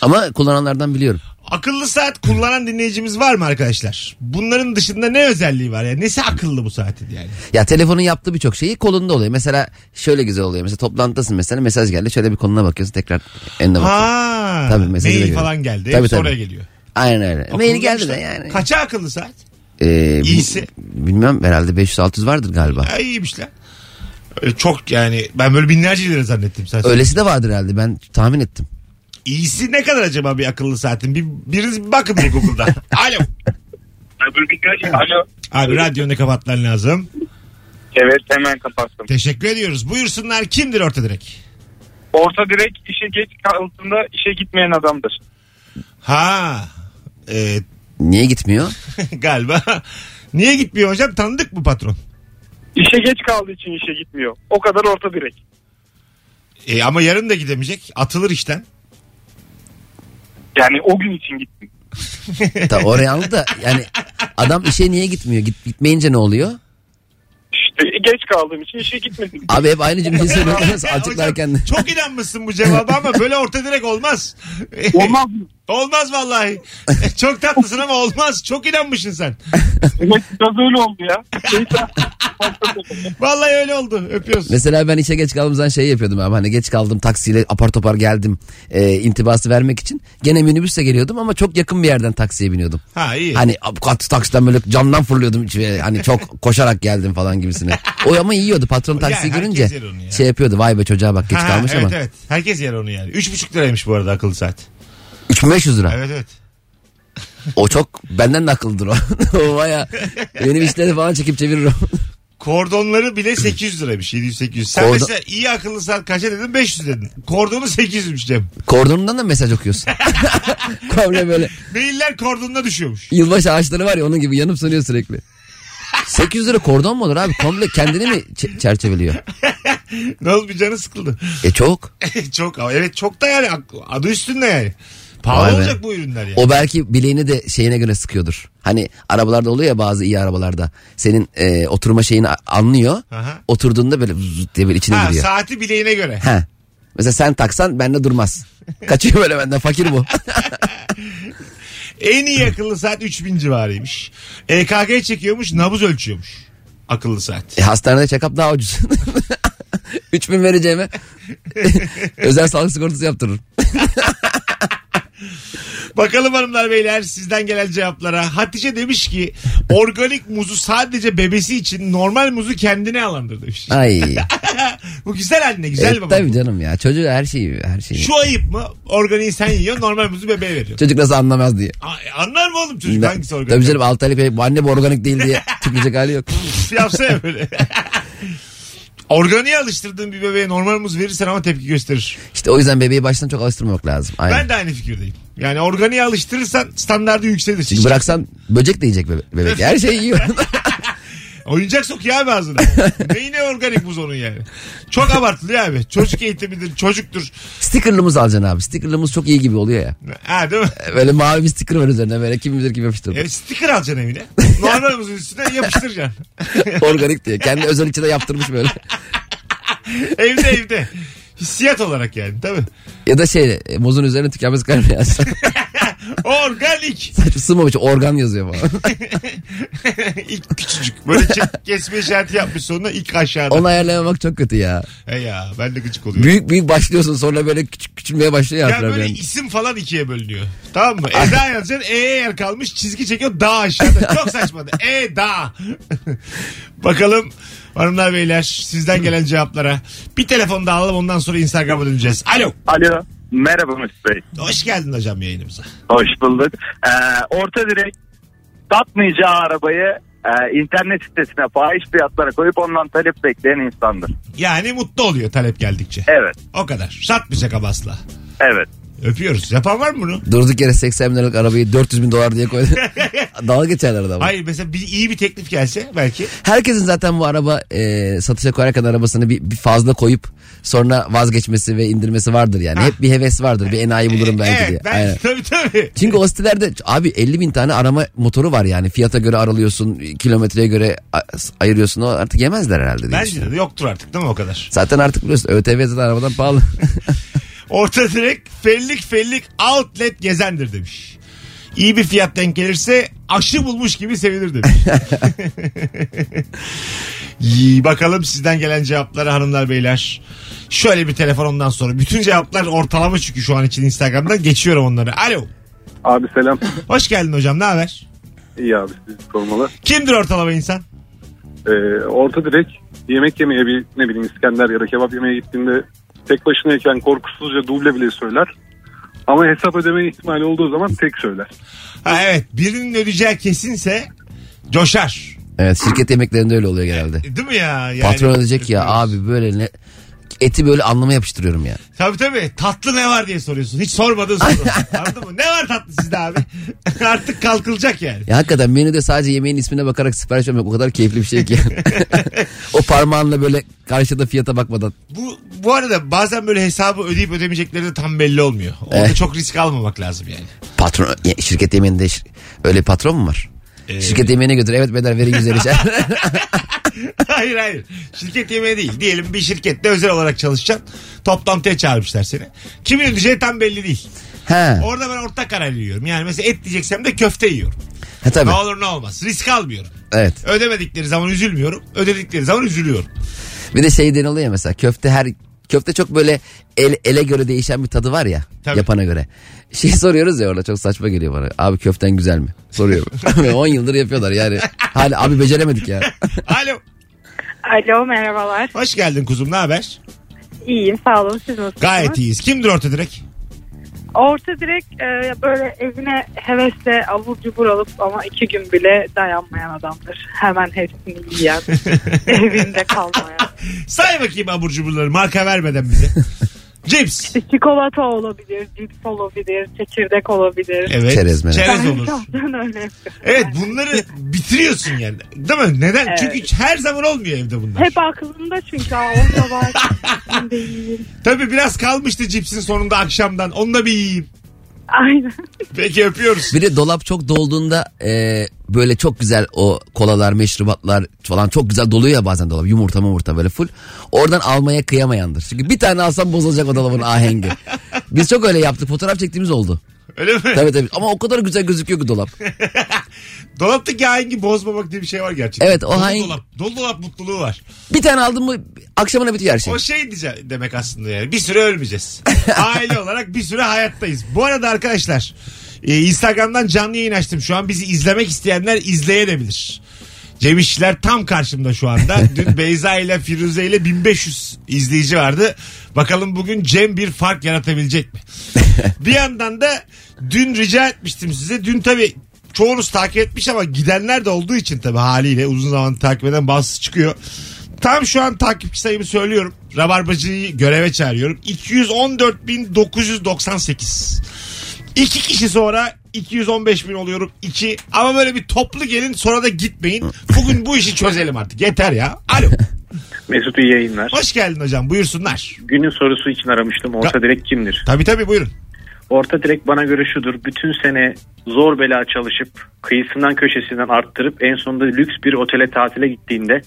Speaker 3: Ama kullananlardan biliyorum.
Speaker 2: Akıllı saat kullanan dinleyicimiz var mı arkadaşlar? Bunların dışında ne özelliği var? Yani nesi akıllı bu saatin yani?
Speaker 3: Ya telefonun yaptığı birçok şeyi kolunda oluyor. Mesela şöyle güzel oluyor. Mesela toplantıdasın mesela mesaj geldi. Şöyle bir koluna bakıyorsun tekrar eline bakıyorsun.
Speaker 2: Ha.
Speaker 3: Tabii, mesajı da
Speaker 2: Mail falan geldi.
Speaker 3: Tabii,
Speaker 2: Hepsi
Speaker 3: tabii.
Speaker 2: oraya geliyor.
Speaker 3: Aynen öyle. Mail geldi de yani.
Speaker 2: Kaça akıllı saat?
Speaker 3: Ee,
Speaker 2: İyisi.
Speaker 3: Bilmem herhalde 500-600 vardır galiba.
Speaker 2: Ha, iyiymiş lan. Öyle çok yani ben böyle binlerce lira zannettim. Sen
Speaker 3: Öylesi de vardır herhalde ben tahmin ettim.
Speaker 2: İyisi ne kadar acaba bir akıllı saatin? Bir, biriniz bir bakın bir Google'da. Alo.
Speaker 8: Alo.
Speaker 2: Abi radyonu kapatman lazım.
Speaker 8: Evet hemen kapattım.
Speaker 2: Teşekkür ediyoruz. Buyursunlar kimdir orta direk?
Speaker 8: Orta direkt işe geç kaldığında işe gitmeyen adamdır.
Speaker 2: Ha. E,
Speaker 3: Niye gitmiyor?
Speaker 2: galiba. Niye gitmiyor hocam? Tanıdık mı patron?
Speaker 8: İşe geç kaldığı için işe gitmiyor. O kadar orta direkt.
Speaker 2: E, ama yarın da gidemeyecek. Atılır işten.
Speaker 8: Yani o gün için gittim.
Speaker 3: Ta oraya aldı da yani adam işe niye gitmiyor? Git, gitmeyince ne oluyor?
Speaker 8: İşte geç kaldığım için işe gitmedim.
Speaker 3: Abi hep aynı cümleyi söylüyorsunuz açıklarken.
Speaker 2: hocam, çok inanmışsın bu cevaba ama böyle orta direk olmaz.
Speaker 8: Olmaz mı?
Speaker 2: Olmaz vallahi. çok tatlısın ama olmaz. Çok inanmışsın sen.
Speaker 8: Evet biraz öyle oldu ya.
Speaker 2: Vallahi öyle oldu. Öpüyoruz.
Speaker 3: Mesela ben işe geç kaldığım zaman şey yapıyordum abi. Hani geç kaldım taksiyle apar topar geldim e, intibası vermek için. Gene minibüsle geliyordum ama çok yakın bir yerden taksiye biniyordum.
Speaker 2: Ha iyi.
Speaker 3: Hani kat taksiden böyle camdan fırlıyordum. Hani çok koşarak geldim falan gibisine. O ama yiyordu patron
Speaker 2: Ya
Speaker 3: taksiyi
Speaker 2: herkes
Speaker 3: görünce
Speaker 2: yer onu ya.
Speaker 3: şey yapıyordu. Vay be çocuğa bak geç
Speaker 2: Ha,
Speaker 3: kalmış
Speaker 2: evet,
Speaker 3: ama.
Speaker 2: Evet Herkes yer onu yani. Üç buçuk liraymış bu arada akıllı saat.
Speaker 3: 3500 lira.
Speaker 2: Evet evet.
Speaker 3: O çok benden de akıllıdır o. o baya benim işleri falan çekip çevirir o.
Speaker 2: Kordonları bile 800 liraymış. 700-800. Sen
Speaker 3: Kordon-
Speaker 2: mesela iyi akıllı saat kaça dedin? 500 dedin. Kordonu 800'müş Cem.
Speaker 3: Kordonundan da mesaj okuyorsun. Komple böyle
Speaker 2: Mailler kordonuna düşüyormuş.
Speaker 3: yılbaşı ağaçları var ya onun gibi yanıp sönüyor sürekli. 800 lira kordon mu olur abi? Komple kendini mi ç- çerçeveliyor?
Speaker 2: ne oldu bir canı sıkıldı.
Speaker 3: E çok.
Speaker 2: çok evet çok da yani adı üstünde yani. Pahalı
Speaker 3: Vay be.
Speaker 2: olacak bu ürünler yani.
Speaker 3: O belki bileğini de şeyine göre sıkıyordur. Hani arabalarda oluyor ya bazı iyi arabalarda. Senin e, oturma şeyini a- anlıyor.
Speaker 2: Aha.
Speaker 3: Oturduğunda böyle zıt diye böyle içine
Speaker 2: ha,
Speaker 3: giriyor.
Speaker 2: saati bileğine göre.
Speaker 3: He. Mesela sen taksan bende durmaz. Kaçıyor böyle benden fakir bu.
Speaker 2: En iyi akıllı saat 3000 civarıymış. EKG çekiyormuş nabız ölçüyormuş. Akıllı saat.
Speaker 3: E, hastanede check-up daha ucuz. 3000 vereceğime özel sağlık sigortası yaptırırım.
Speaker 2: Bakalım hanımlar beyler sizden gelen cevaplara. Hatice demiş ki organik muzu sadece bebesi için normal muzu kendine alandır demiş.
Speaker 3: Ay.
Speaker 2: Bu güzel haline güzel
Speaker 3: e,
Speaker 2: baba.
Speaker 3: tabii canım ya. Çocuğu her şeyi her şeyi.
Speaker 2: Şu ayıp mı? Organiği sen yiyorsun normal muzu bebeğe veriyorsun.
Speaker 3: Çocuk nasıl anlamaz diye.
Speaker 2: Ay, Anlar mı oğlum çocuk hangisi organik?
Speaker 3: Tabii canım 6 aylık bebek, anne bu organik değil diye tükürecek hali yok.
Speaker 2: Yapsa ya böyle. Organiğe alıştırdığın bir bebeğe normal muz verirsen ama tepki gösterir.
Speaker 3: İşte o yüzden bebeği baştan çok alıştırmamak lazım. Aynen.
Speaker 2: Ben de aynı fikirdeyim. Yani organiğe alıştırırsan standardı yükselir.
Speaker 3: Çünkü bıraksan böcek de yiyecek bebe- bebek. Her şeyi yiyor.
Speaker 2: Oyuncak sokuyor abi ağzına. Neyine organik muz onun yani. Çok abartılı ya abi. Çocuk eğitimidir, çocuktur.
Speaker 3: Stickerlı muz alacaksın abi. Stickerlı muz çok iyi gibi oluyor ya.
Speaker 2: Ha değil mi?
Speaker 3: Böyle mavi bir sticker var üzerine böyle kim bilir kim yapıştırdı.
Speaker 2: E, sticker alacaksın evine. Normal muzun üstüne yapıştıracaksın.
Speaker 3: Organik diye. Kendi özel içine yaptırmış böyle.
Speaker 2: evde evde. Hissiyat olarak yani tabii.
Speaker 3: Ya da şey e, muzun üzerine tükenmez kalem.
Speaker 2: Organik.
Speaker 3: Saçma sığmamış organ yazıyor falan.
Speaker 2: ilk küçücük. Böyle çek, kesme işareti yapmış sonuna ilk aşağıda.
Speaker 3: Onu ayarlamamak çok kötü ya.
Speaker 2: He ya ben de gıcık oluyorum.
Speaker 3: Büyük büyük başlıyorsun sonra böyle küçük küçülmeye başlıyor
Speaker 2: Ya böyle
Speaker 3: yani.
Speaker 2: isim falan ikiye bölünüyor. Tamam mı? Eda yazacaksın. E'ye yer kalmış. Çizgi çekiyor. Dağ aşağıda. Çok saçmadı. E dağ. Bakalım hanımlar beyler sizden gelen cevaplara. Bir telefon daha alalım ondan sonra Instagram'a döneceğiz. Alo.
Speaker 9: Alo. Merhaba Mesut Bey.
Speaker 2: Hoş geldin hocam yayınımıza.
Speaker 9: Hoş bulduk. Ee, orta direk satmayacağı arabayı e, internet sitesine fahiş fiyatlara koyup ondan talep bekleyen insandır.
Speaker 2: Yani mutlu oluyor talep geldikçe.
Speaker 9: Evet.
Speaker 2: O kadar. Satmayacak ama asla.
Speaker 9: Evet.
Speaker 2: Öpüyoruz. Yapan var mı bunu?
Speaker 3: Durduk yere 80 bin liralık arabayı 400 bin dolar diye koydu. Dalga geçerler adamı.
Speaker 2: Hayır mesela bir, iyi bir teklif gelse belki.
Speaker 3: Herkesin zaten bu araba e, satışa koyarken arabasını bir, bir fazla koyup sonra vazgeçmesi ve indirmesi vardır yani.
Speaker 2: Ha.
Speaker 3: Hep bir heves vardır. Bir enayi bulurum belki
Speaker 2: evet,
Speaker 3: diye.
Speaker 2: ben,
Speaker 3: Aynen.
Speaker 2: tabii tabii.
Speaker 3: Çünkü o sitelerde abi 50 bin tane arama motoru var yani. Fiyata göre aralıyorsun, kilometreye göre ayırıyorsun. O artık yemezler herhalde
Speaker 2: Bence de yoktur artık değil mi o kadar?
Speaker 3: Zaten artık biliyorsun ÖTV zaten arabadan pahalı.
Speaker 2: Orta direk fellik fellik outlet gezendir demiş. İyi bir fiyat denk gelirse aşı bulmuş gibi sevinir demiş. İyi, bakalım sizden gelen cevapları hanımlar beyler. Şöyle bir telefon ondan sonra. Bütün cevaplar ortalama çünkü şu an için Instagram'dan. Geçiyorum onları. Alo.
Speaker 4: Abi selam.
Speaker 2: Hoş geldin hocam ne haber?
Speaker 4: İyi abi siz sormalı.
Speaker 2: Kimdir ortalama insan?
Speaker 4: Ee, orta direkt yemek yemeye bir ne bileyim İskender ya da kebap yemeye gittiğinde tek başınayken korkusuzca duble bile söyler. Ama hesap ödeme ihtimali olduğu zaman tek söyler.
Speaker 2: Ha evet birinin ödeyeceği kesinse coşar.
Speaker 3: evet şirket yemeklerinde öyle oluyor genelde.
Speaker 2: Değil mi ya? Yani,
Speaker 3: Patron ödeyecek ya abi böyle ne eti böyle anlama yapıştırıyorum ya.
Speaker 2: Tabii tabii. Tatlı ne var diye soruyorsun. Hiç sormadın soru. Anladın mı? Ne var tatlı sizde abi? Artık kalkılacak yani.
Speaker 3: Ya hakikaten menüde sadece yemeğin ismine bakarak sipariş vermek o kadar keyifli bir şey ki. o parmağınla böyle karşıda fiyata bakmadan.
Speaker 2: Bu bu arada bazen böyle hesabı ödeyip ödemeyecekleri de tam belli olmuyor. Orada
Speaker 3: Eh.
Speaker 2: çok risk almamak lazım yani.
Speaker 3: Patron ya, şirket yemeğinde şir- öyle patron mu var?
Speaker 2: Ee,
Speaker 3: Şirket yemeğine götür. Evet bedel verin 150 şey.
Speaker 2: hayır hayır. Şirket yemeği değil. Diyelim bir şirkette özel olarak çalışacaksın. Toplantıya çağırmışlar seni. Kimin ödeyeceği tam belli değil.
Speaker 3: ha.
Speaker 2: Orada ben ortak karar yiyorum. Yani mesela et diyeceksem de köfte yiyorum.
Speaker 3: ha tabii.
Speaker 2: Ne olur ne olmaz. Risk almıyorum.
Speaker 3: Evet.
Speaker 2: Ödemedikleri zaman üzülmüyorum. Ödedikleri zaman üzülüyorum.
Speaker 3: Bir de şey deniliyor ya mesela köfte her köfte çok böyle el, ele göre değişen bir tadı var ya
Speaker 2: Tabii.
Speaker 3: yapana göre. Şey soruyoruz ya orada çok saçma geliyor bana. Abi köften güzel mi? Soruyor. 10 yıldır yapıyorlar yani. Hala abi beceremedik ya.
Speaker 2: Alo.
Speaker 7: Alo merhabalar.
Speaker 2: Hoş geldin kuzum ne haber?
Speaker 7: İyiyim sağ olun siz nasılsınız?
Speaker 2: Gayet iyiyiz. Kimdir orta direk?
Speaker 7: Orta direkt e, böyle evine hevesle abur cubur alıp ama iki gün bile dayanmayan adamdır. Hemen hepsini yiyen, evinde kalmayan.
Speaker 2: Say bakayım abur cuburları marka vermeden bize. Cips.
Speaker 7: İşte çikolata olabilir, cips olabilir, çekirdek olabilir.
Speaker 2: Evet.
Speaker 3: Çerez meret.
Speaker 2: Çerez olur.
Speaker 7: öyle.
Speaker 2: Evet bunları bitiriyorsun yani. Değil mi? Neden?
Speaker 7: Evet.
Speaker 2: Çünkü hiç her zaman olmuyor evde bunlar.
Speaker 7: Hep aklımda çünkü Aa, orada var. Ben de yiyeyim.
Speaker 2: Tabii biraz kalmıştı cipsin sonunda akşamdan. Onu da bir yiyeyim.
Speaker 7: Aynen.
Speaker 2: Peki öpüyoruz.
Speaker 3: Bir de dolap çok dolduğunda e, böyle çok güzel o kolalar, meşrubatlar falan çok güzel doluyor ya bazen dolap. Yumurta yumurta böyle full. Oradan almaya kıyamayandır. Çünkü bir tane alsam bozulacak o dolabın ahengi. Biz çok öyle yaptık. Fotoğraf çektiğimiz oldu.
Speaker 2: Öyle mi?
Speaker 3: Tabii tabii ama o kadar güzel gözüküyor ki dolap.
Speaker 2: Dolaptaki ahengi bozmamak diye bir şey var gerçekten.
Speaker 3: Evet, o
Speaker 2: dolu
Speaker 3: ahenk-
Speaker 2: dolap. Dolu dolap mutluluğu var.
Speaker 3: Bir tane aldın mı akşamına bitiyor her şey.
Speaker 2: O şey diyeceğim demek aslında yani. Bir süre ölmeyeceğiz. Aile olarak bir süre hayattayız. Bu arada arkadaşlar e, Instagram'dan canlı yayın açtım. Şu an bizi izlemek isteyenler izleyebilir. Cem İşçiler tam karşımda şu anda. Dün Beyza ile Firuze ile 1500 izleyici vardı. Bakalım bugün Cem bir fark yaratabilecek mi? bir yandan da dün rica etmiştim size. Dün tabii çoğunuz takip etmiş ama gidenler de olduğu için tabii haliyle uzun zaman takip eden bazısı çıkıyor. Tam şu an takipçi sayımı söylüyorum. Rabarbacıyı göreve çağırıyorum. 214.998. İki kişi sonra 215 bin oluyorum. iki ama böyle bir toplu gelin sonra da gitmeyin. Bugün bu işi çözelim artık. Yeter ya. Alo.
Speaker 10: Mesut iyi yayınlar.
Speaker 2: Hoş geldin hocam. Buyursunlar.
Speaker 10: Günün sorusu için aramıştım. Orta direk kimdir?
Speaker 2: Tabii tabii buyurun.
Speaker 10: Orta direk bana göre şudur. Bütün sene zor bela çalışıp kıyısından köşesinden arttırıp en sonunda lüks bir otele tatile gittiğinde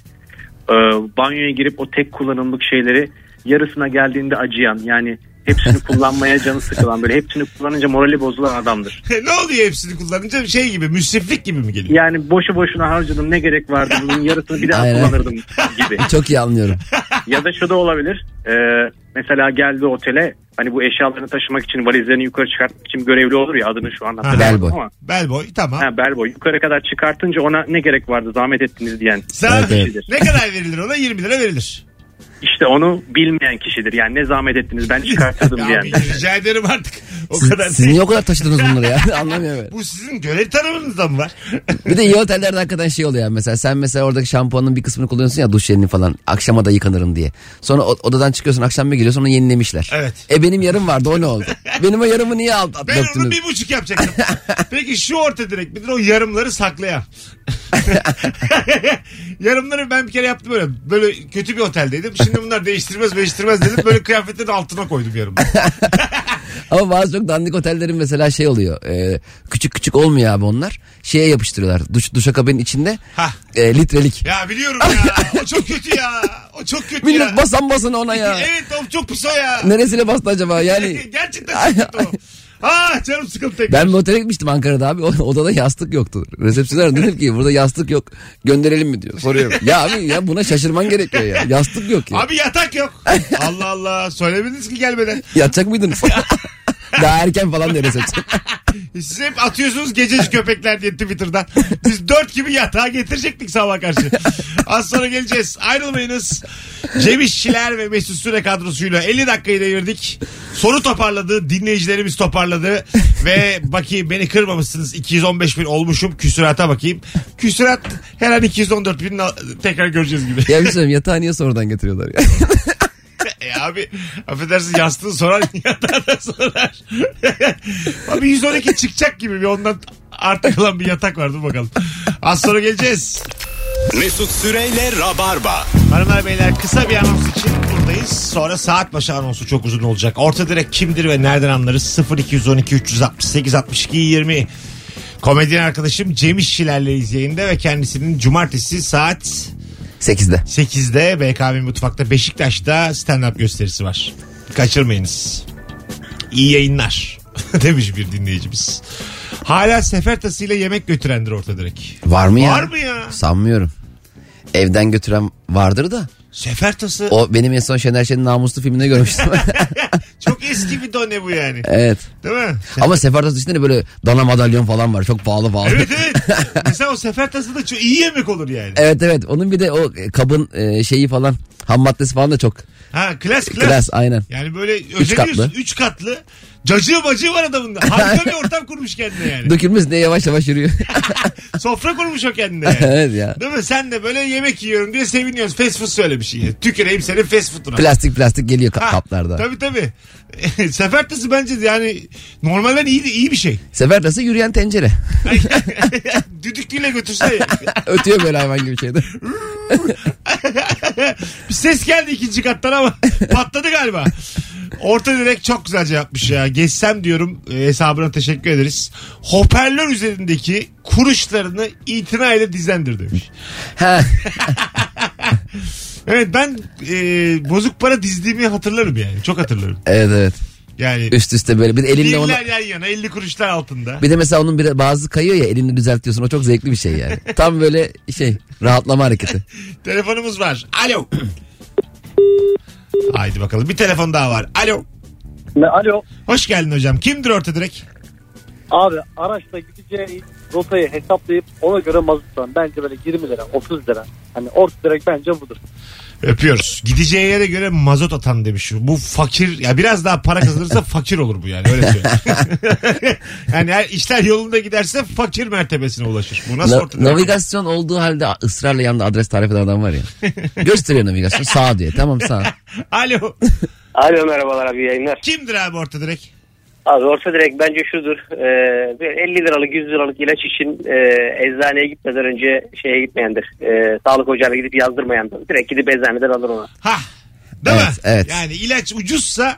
Speaker 10: e, banyoya girip o tek kullanımlık şeyleri yarısına geldiğinde acıyan yani hepsini kullanmaya canı sıkılan böyle hepsini kullanınca morali bozulan adamdır.
Speaker 2: ne oluyor hepsini kullanınca şey gibi müsriflik gibi mi geliyor?
Speaker 10: Yani boşu boşuna harcadım ne gerek vardı bunun yarısını bir daha
Speaker 3: Aynen.
Speaker 10: kullanırdım gibi.
Speaker 3: Çok iyi anlıyorum.
Speaker 10: Ya da şu da olabilir. Ee, mesela geldi otele hani bu eşyalarını taşımak için valizlerini yukarı çıkartmak için görevli olur ya adını şu an hatırlamıyorum ama.
Speaker 2: Bellboy tamam.
Speaker 10: Ha, bellboy. Yukarı kadar çıkartınca ona ne gerek vardı zahmet ettiniz diyen
Speaker 2: Sen
Speaker 3: Evet,
Speaker 2: ne kadar verilir ona? 20 lira verilir.
Speaker 10: İşte onu bilmeyen kişidir. Yani ne zahmet ettiniz ben çıkartırdım diyen.
Speaker 2: abi, rica ederim artık. O
Speaker 3: Siz,
Speaker 2: kadar
Speaker 3: siz niye o kadar taşıdınız bunları ya? Anlamıyorum. ben.
Speaker 2: Bu sizin görev tanımınızda mı var?
Speaker 3: Bir de iyi otellerde hakikaten şey oluyor yani mesela sen mesela oradaki şampuanın bir kısmını kullanıyorsun ya duş jelini falan akşama da yıkanırım diye. Sonra odadan çıkıyorsun akşam bir geliyorsun onu yenilemişler.
Speaker 2: Evet.
Speaker 3: E benim yarım vardı o ne oldu? benim o yarımı niye al,
Speaker 2: Ben onu
Speaker 3: döktünüz?
Speaker 2: bir buçuk yapacaktım. Peki şu orta direkt midir o yarımları saklayan? yarımları ben bir kere yaptım böyle. Böyle kötü bir oteldeydim. Şimdi bunlar değiştirmez değiştirmez dedim. Böyle kıyafetlerin altına koydum yarım.
Speaker 3: Ama bazı çok dandik otellerin mesela şey oluyor. e, küçük küçük olmuyor abi onlar. Şeye yapıştırıyorlar. Duş, duşakabinin içinde
Speaker 2: Hah.
Speaker 3: e, litrelik.
Speaker 2: Ya biliyorum ya. O çok kötü ya. O çok kötü
Speaker 3: Millet
Speaker 2: ya.
Speaker 3: basan basan ona ya.
Speaker 2: Evet o çok pis o ya.
Speaker 3: Neresine bastı acaba yani?
Speaker 2: Gerçekten çok kötü o. Ah canım sıkıldı tekrar.
Speaker 3: Ben bir otele gitmiştim Ankara'da abi. Odada yastık yoktu. Resepsiyonlar dedim ki burada yastık yok. Gönderelim mi diyor. Soruyorum. ya abi ya buna şaşırman gerekiyor ya. Yastık yok ya.
Speaker 2: Abi yatak yok. Allah Allah. Söylemediniz ki gelmeden.
Speaker 3: Yatacak mıydınız? Daha erken falan resepsiyon.
Speaker 2: Siz hep atıyorsunuz gececi köpekler diye Twitter'dan. Biz dört gibi yatağa getirecektik sabah karşı. Az sonra geleceğiz. Ayrılmayınız. Cem İşçiler ve Mesut Süre kadrosuyla 50 dakikayı devirdik. Soru toparladı. Dinleyicilerimiz toparladı. ve bakayım beni kırmamışsınız. 215 bin olmuşum. Küsürata bakayım. Küsürat her an 214 bin tekrar göreceğiz gibi.
Speaker 3: ya bir şey yatağı niye sonradan getiriyorlar ya?
Speaker 2: Abi affedersin yastığı sorar yatağı da sorar. abi 112 çıkacak gibi bir ondan arta kalan bir yatak var dur bakalım. Az sonra geleceğiz.
Speaker 1: Mesut Süreyle Rabarba.
Speaker 2: Hanımlar beyler kısa bir anons için buradayız. Sonra saat başı anonsu çok uzun olacak. Orta direkt kimdir ve nereden anlarız? 0212 368 62 20. Komedyen arkadaşım Cem İşçilerleyiz yayında ve kendisinin cumartesi saat
Speaker 3: 8'de.
Speaker 2: 8'de BKM Mutfak'ta Beşiktaş'ta stand-up gösterisi var. Kaçırmayınız. İyi yayınlar demiş bir dinleyicimiz. Hala sefer tasıyla yemek götürendir orta direkt.
Speaker 3: Var mı ya?
Speaker 2: Var mı ya?
Speaker 3: Sanmıyorum. Evden götüren vardır da.
Speaker 2: Sefer tası
Speaker 3: O benim en son Şener Şen'in namuslu filminde görmüştüm.
Speaker 2: çok eski bir done bu yani.
Speaker 3: evet.
Speaker 2: Değil mi?
Speaker 3: Ama sefer içinde de böyle dana madalyon falan var. Çok pahalı pahalı.
Speaker 2: Evet evet. Mesela o sefer tası da çok iyi yemek olur yani.
Speaker 3: Evet evet onun bir de o kabın e, şeyi falan ham maddesi falan da çok
Speaker 2: Ha klas klas.
Speaker 3: klas aynen.
Speaker 2: Yani böyle
Speaker 3: katlı.
Speaker 2: özeniyorsun. Üç katlı. Cacığı bacığı var adamın da. Harika bir ortam kurmuş kendine yani.
Speaker 3: Dökülmüş ne yavaş yavaş yürüyor.
Speaker 2: Sofra kurmuş o kendine yani.
Speaker 3: evet ya.
Speaker 2: Değil mi? Sen de böyle yemek yiyorum diye seviniyorsun. Fast food söylemiş yine. Tüküreyim senin fast food'una.
Speaker 3: Plastik plastik geliyor ka- kaplarda.
Speaker 2: Tabii tabii. Sefer tası bence yani normalden iyi, iyi bir şey.
Speaker 3: Sefer tası yürüyen tencere.
Speaker 2: Düdüklüyle götürse ya.
Speaker 3: Ötüyor böyle hayvan gibi şeyde.
Speaker 2: bir ses geldi ikinci kattan ama patladı galiba. Orta direkt çok güzelce yapmış ya. Geçsem diyorum e, hesabına teşekkür ederiz. Hoparlör üzerindeki kuruşlarını itina ile dizendir demiş. Evet ben e, bozuk para dizdiğimi hatırlarım yani. Çok hatırlarım.
Speaker 3: evet evet.
Speaker 2: Yani
Speaker 3: Üst üste böyle. Bir de elinle onu...
Speaker 2: birler yan yana 50 kuruşlar altında.
Speaker 3: Bir de mesela onun bir bazı kayıyor ya elini düzeltiyorsun. O çok zevkli bir şey yani. Tam böyle şey rahatlama hareketi.
Speaker 2: Telefonumuz var. Alo. Haydi bakalım bir telefon daha var. Alo.
Speaker 4: Alo.
Speaker 2: Hoş geldin hocam. Kimdir orta direk?
Speaker 4: Abi araçla gideceği rotayı hesaplayıp ona göre mazottan bence böyle 20 lira 30 lira. Hani orta direkt bence budur.
Speaker 2: Öpüyoruz. Gideceği yere göre mazot atan demiş. Bu fakir ya biraz daha para kazanırsa fakir olur bu yani öyle söyleyeyim. yani eğer işler yolunda giderse fakir mertebesine ulaşır. Bu nasıl
Speaker 3: Na-
Speaker 2: ortada?
Speaker 3: navigasyon olduğu halde ısrarla yanında adres tarif eden adam var ya. Gösteriyor navigasyon sağ diye. Tamam sağ.
Speaker 2: Alo.
Speaker 11: Alo merhabalar abi yayınlar.
Speaker 2: Kimdir abi orta direk?
Speaker 11: Abi orta direkt bence şudur. Ee, bir 50 liralık 100 liralık ilaç için e, eczaneye gitmeden önce şeye gitmeyendir. E, sağlık ocağına gidip yazdırmayandır. Direkt gidip eczaneden alır onu.
Speaker 2: Ha. Değil
Speaker 3: Evet,
Speaker 2: mi?
Speaker 3: evet.
Speaker 2: Yani ilaç ucuzsa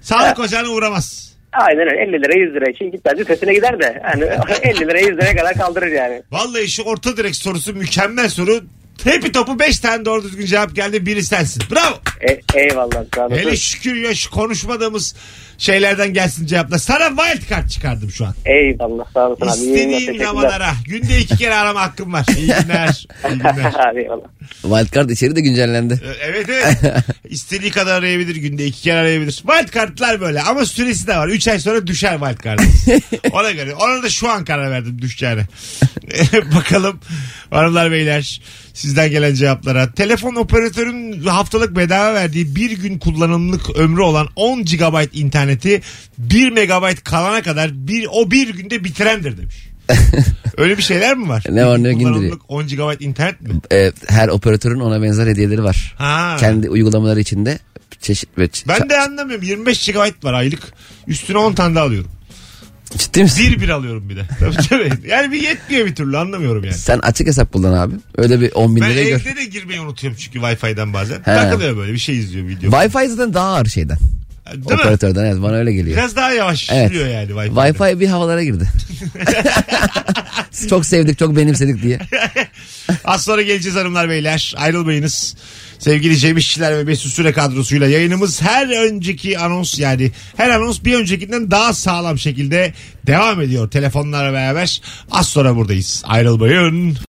Speaker 2: sağlık ocağına uğramaz.
Speaker 11: Aynen öyle 50 lira 100 lira için gitmez ötesine gider de. Yani 50 lira 100 liraya kadar kaldırır yani.
Speaker 2: Vallahi şu orta direk sorusu mükemmel soru. Hepi topu 5 tane doğru düzgün cevap geldi biri sensin. Bravo.
Speaker 11: E, eyvallah sağ.
Speaker 2: Hele şükür ya şu konuşmadığımız şeylerden gelsin cevaplar. Sana wild card çıkardım şu an.
Speaker 11: Eyvallah sağ olasın abi.
Speaker 2: İstediğin
Speaker 11: teşekkürler.
Speaker 2: zaman ara. Günde iki kere arama hakkım var. İyi günler. İyi günler.
Speaker 11: Hadi eyvallah.
Speaker 3: Wildcard içeri de güncellendi.
Speaker 2: Ee, Evet evet. İstediği kadar arayabilir. Günde iki kere arayabilir. Wild card'lar böyle ama süresi de var. Üç ay sonra düşer wild card'ımız. Ona göre. Ona da şu an karar verdim düşeceğine. Bakalım hanımlar beyler sizden gelen cevaplara. Telefon operatörün haftalık bedava verdiği bir gün kullanımlık ömrü olan 10 GB interneti 1 MB kalana kadar bir, o bir günde bitirendir demiş. Öyle bir şeyler mi var?
Speaker 3: Ne var, ne
Speaker 2: gün
Speaker 3: gündür
Speaker 2: kullanımlık 10 GB internet mi?
Speaker 3: Ee, her operatörün ona benzer hediyeleri var.
Speaker 2: Ha.
Speaker 3: Kendi uygulamaları içinde çeşit ve
Speaker 2: Ben de anlamıyorum. 25 GB var aylık. Üstüne 10 tane daha alıyorum.
Speaker 3: Ciddi misin?
Speaker 2: Bir bir alıyorum bir de. Tabii tabii. Yani bir yetmiyor bir türlü anlamıyorum yani.
Speaker 3: Sen açık hesap kullan abi. Öyle bir 10 bin
Speaker 2: Ben
Speaker 3: liraya gör.
Speaker 2: evde de girmeyi unutuyorum çünkü Wi-Fi'den bazen. Takılıyor böyle bir şey izliyor video.
Speaker 3: Wi-Fi zaten daha ağır şeyden.
Speaker 2: Değil mi?
Speaker 3: Operatörden evet bana öyle geliyor.
Speaker 2: Biraz daha yavaş
Speaker 3: Evet.
Speaker 2: yani Wi-Fi.
Speaker 3: Wi-Fi bir havalara girdi. çok sevdik çok benimsedik diye.
Speaker 2: Az sonra geleceğiz hanımlar beyler. Ayrılmayınız. Sevgili Cem İşçiler ve Mesut Süre kadrosuyla yayınımız her önceki anons yani her anons bir öncekinden daha sağlam şekilde devam ediyor. Telefonlarla beraber az sonra buradayız. Ayrılmayın.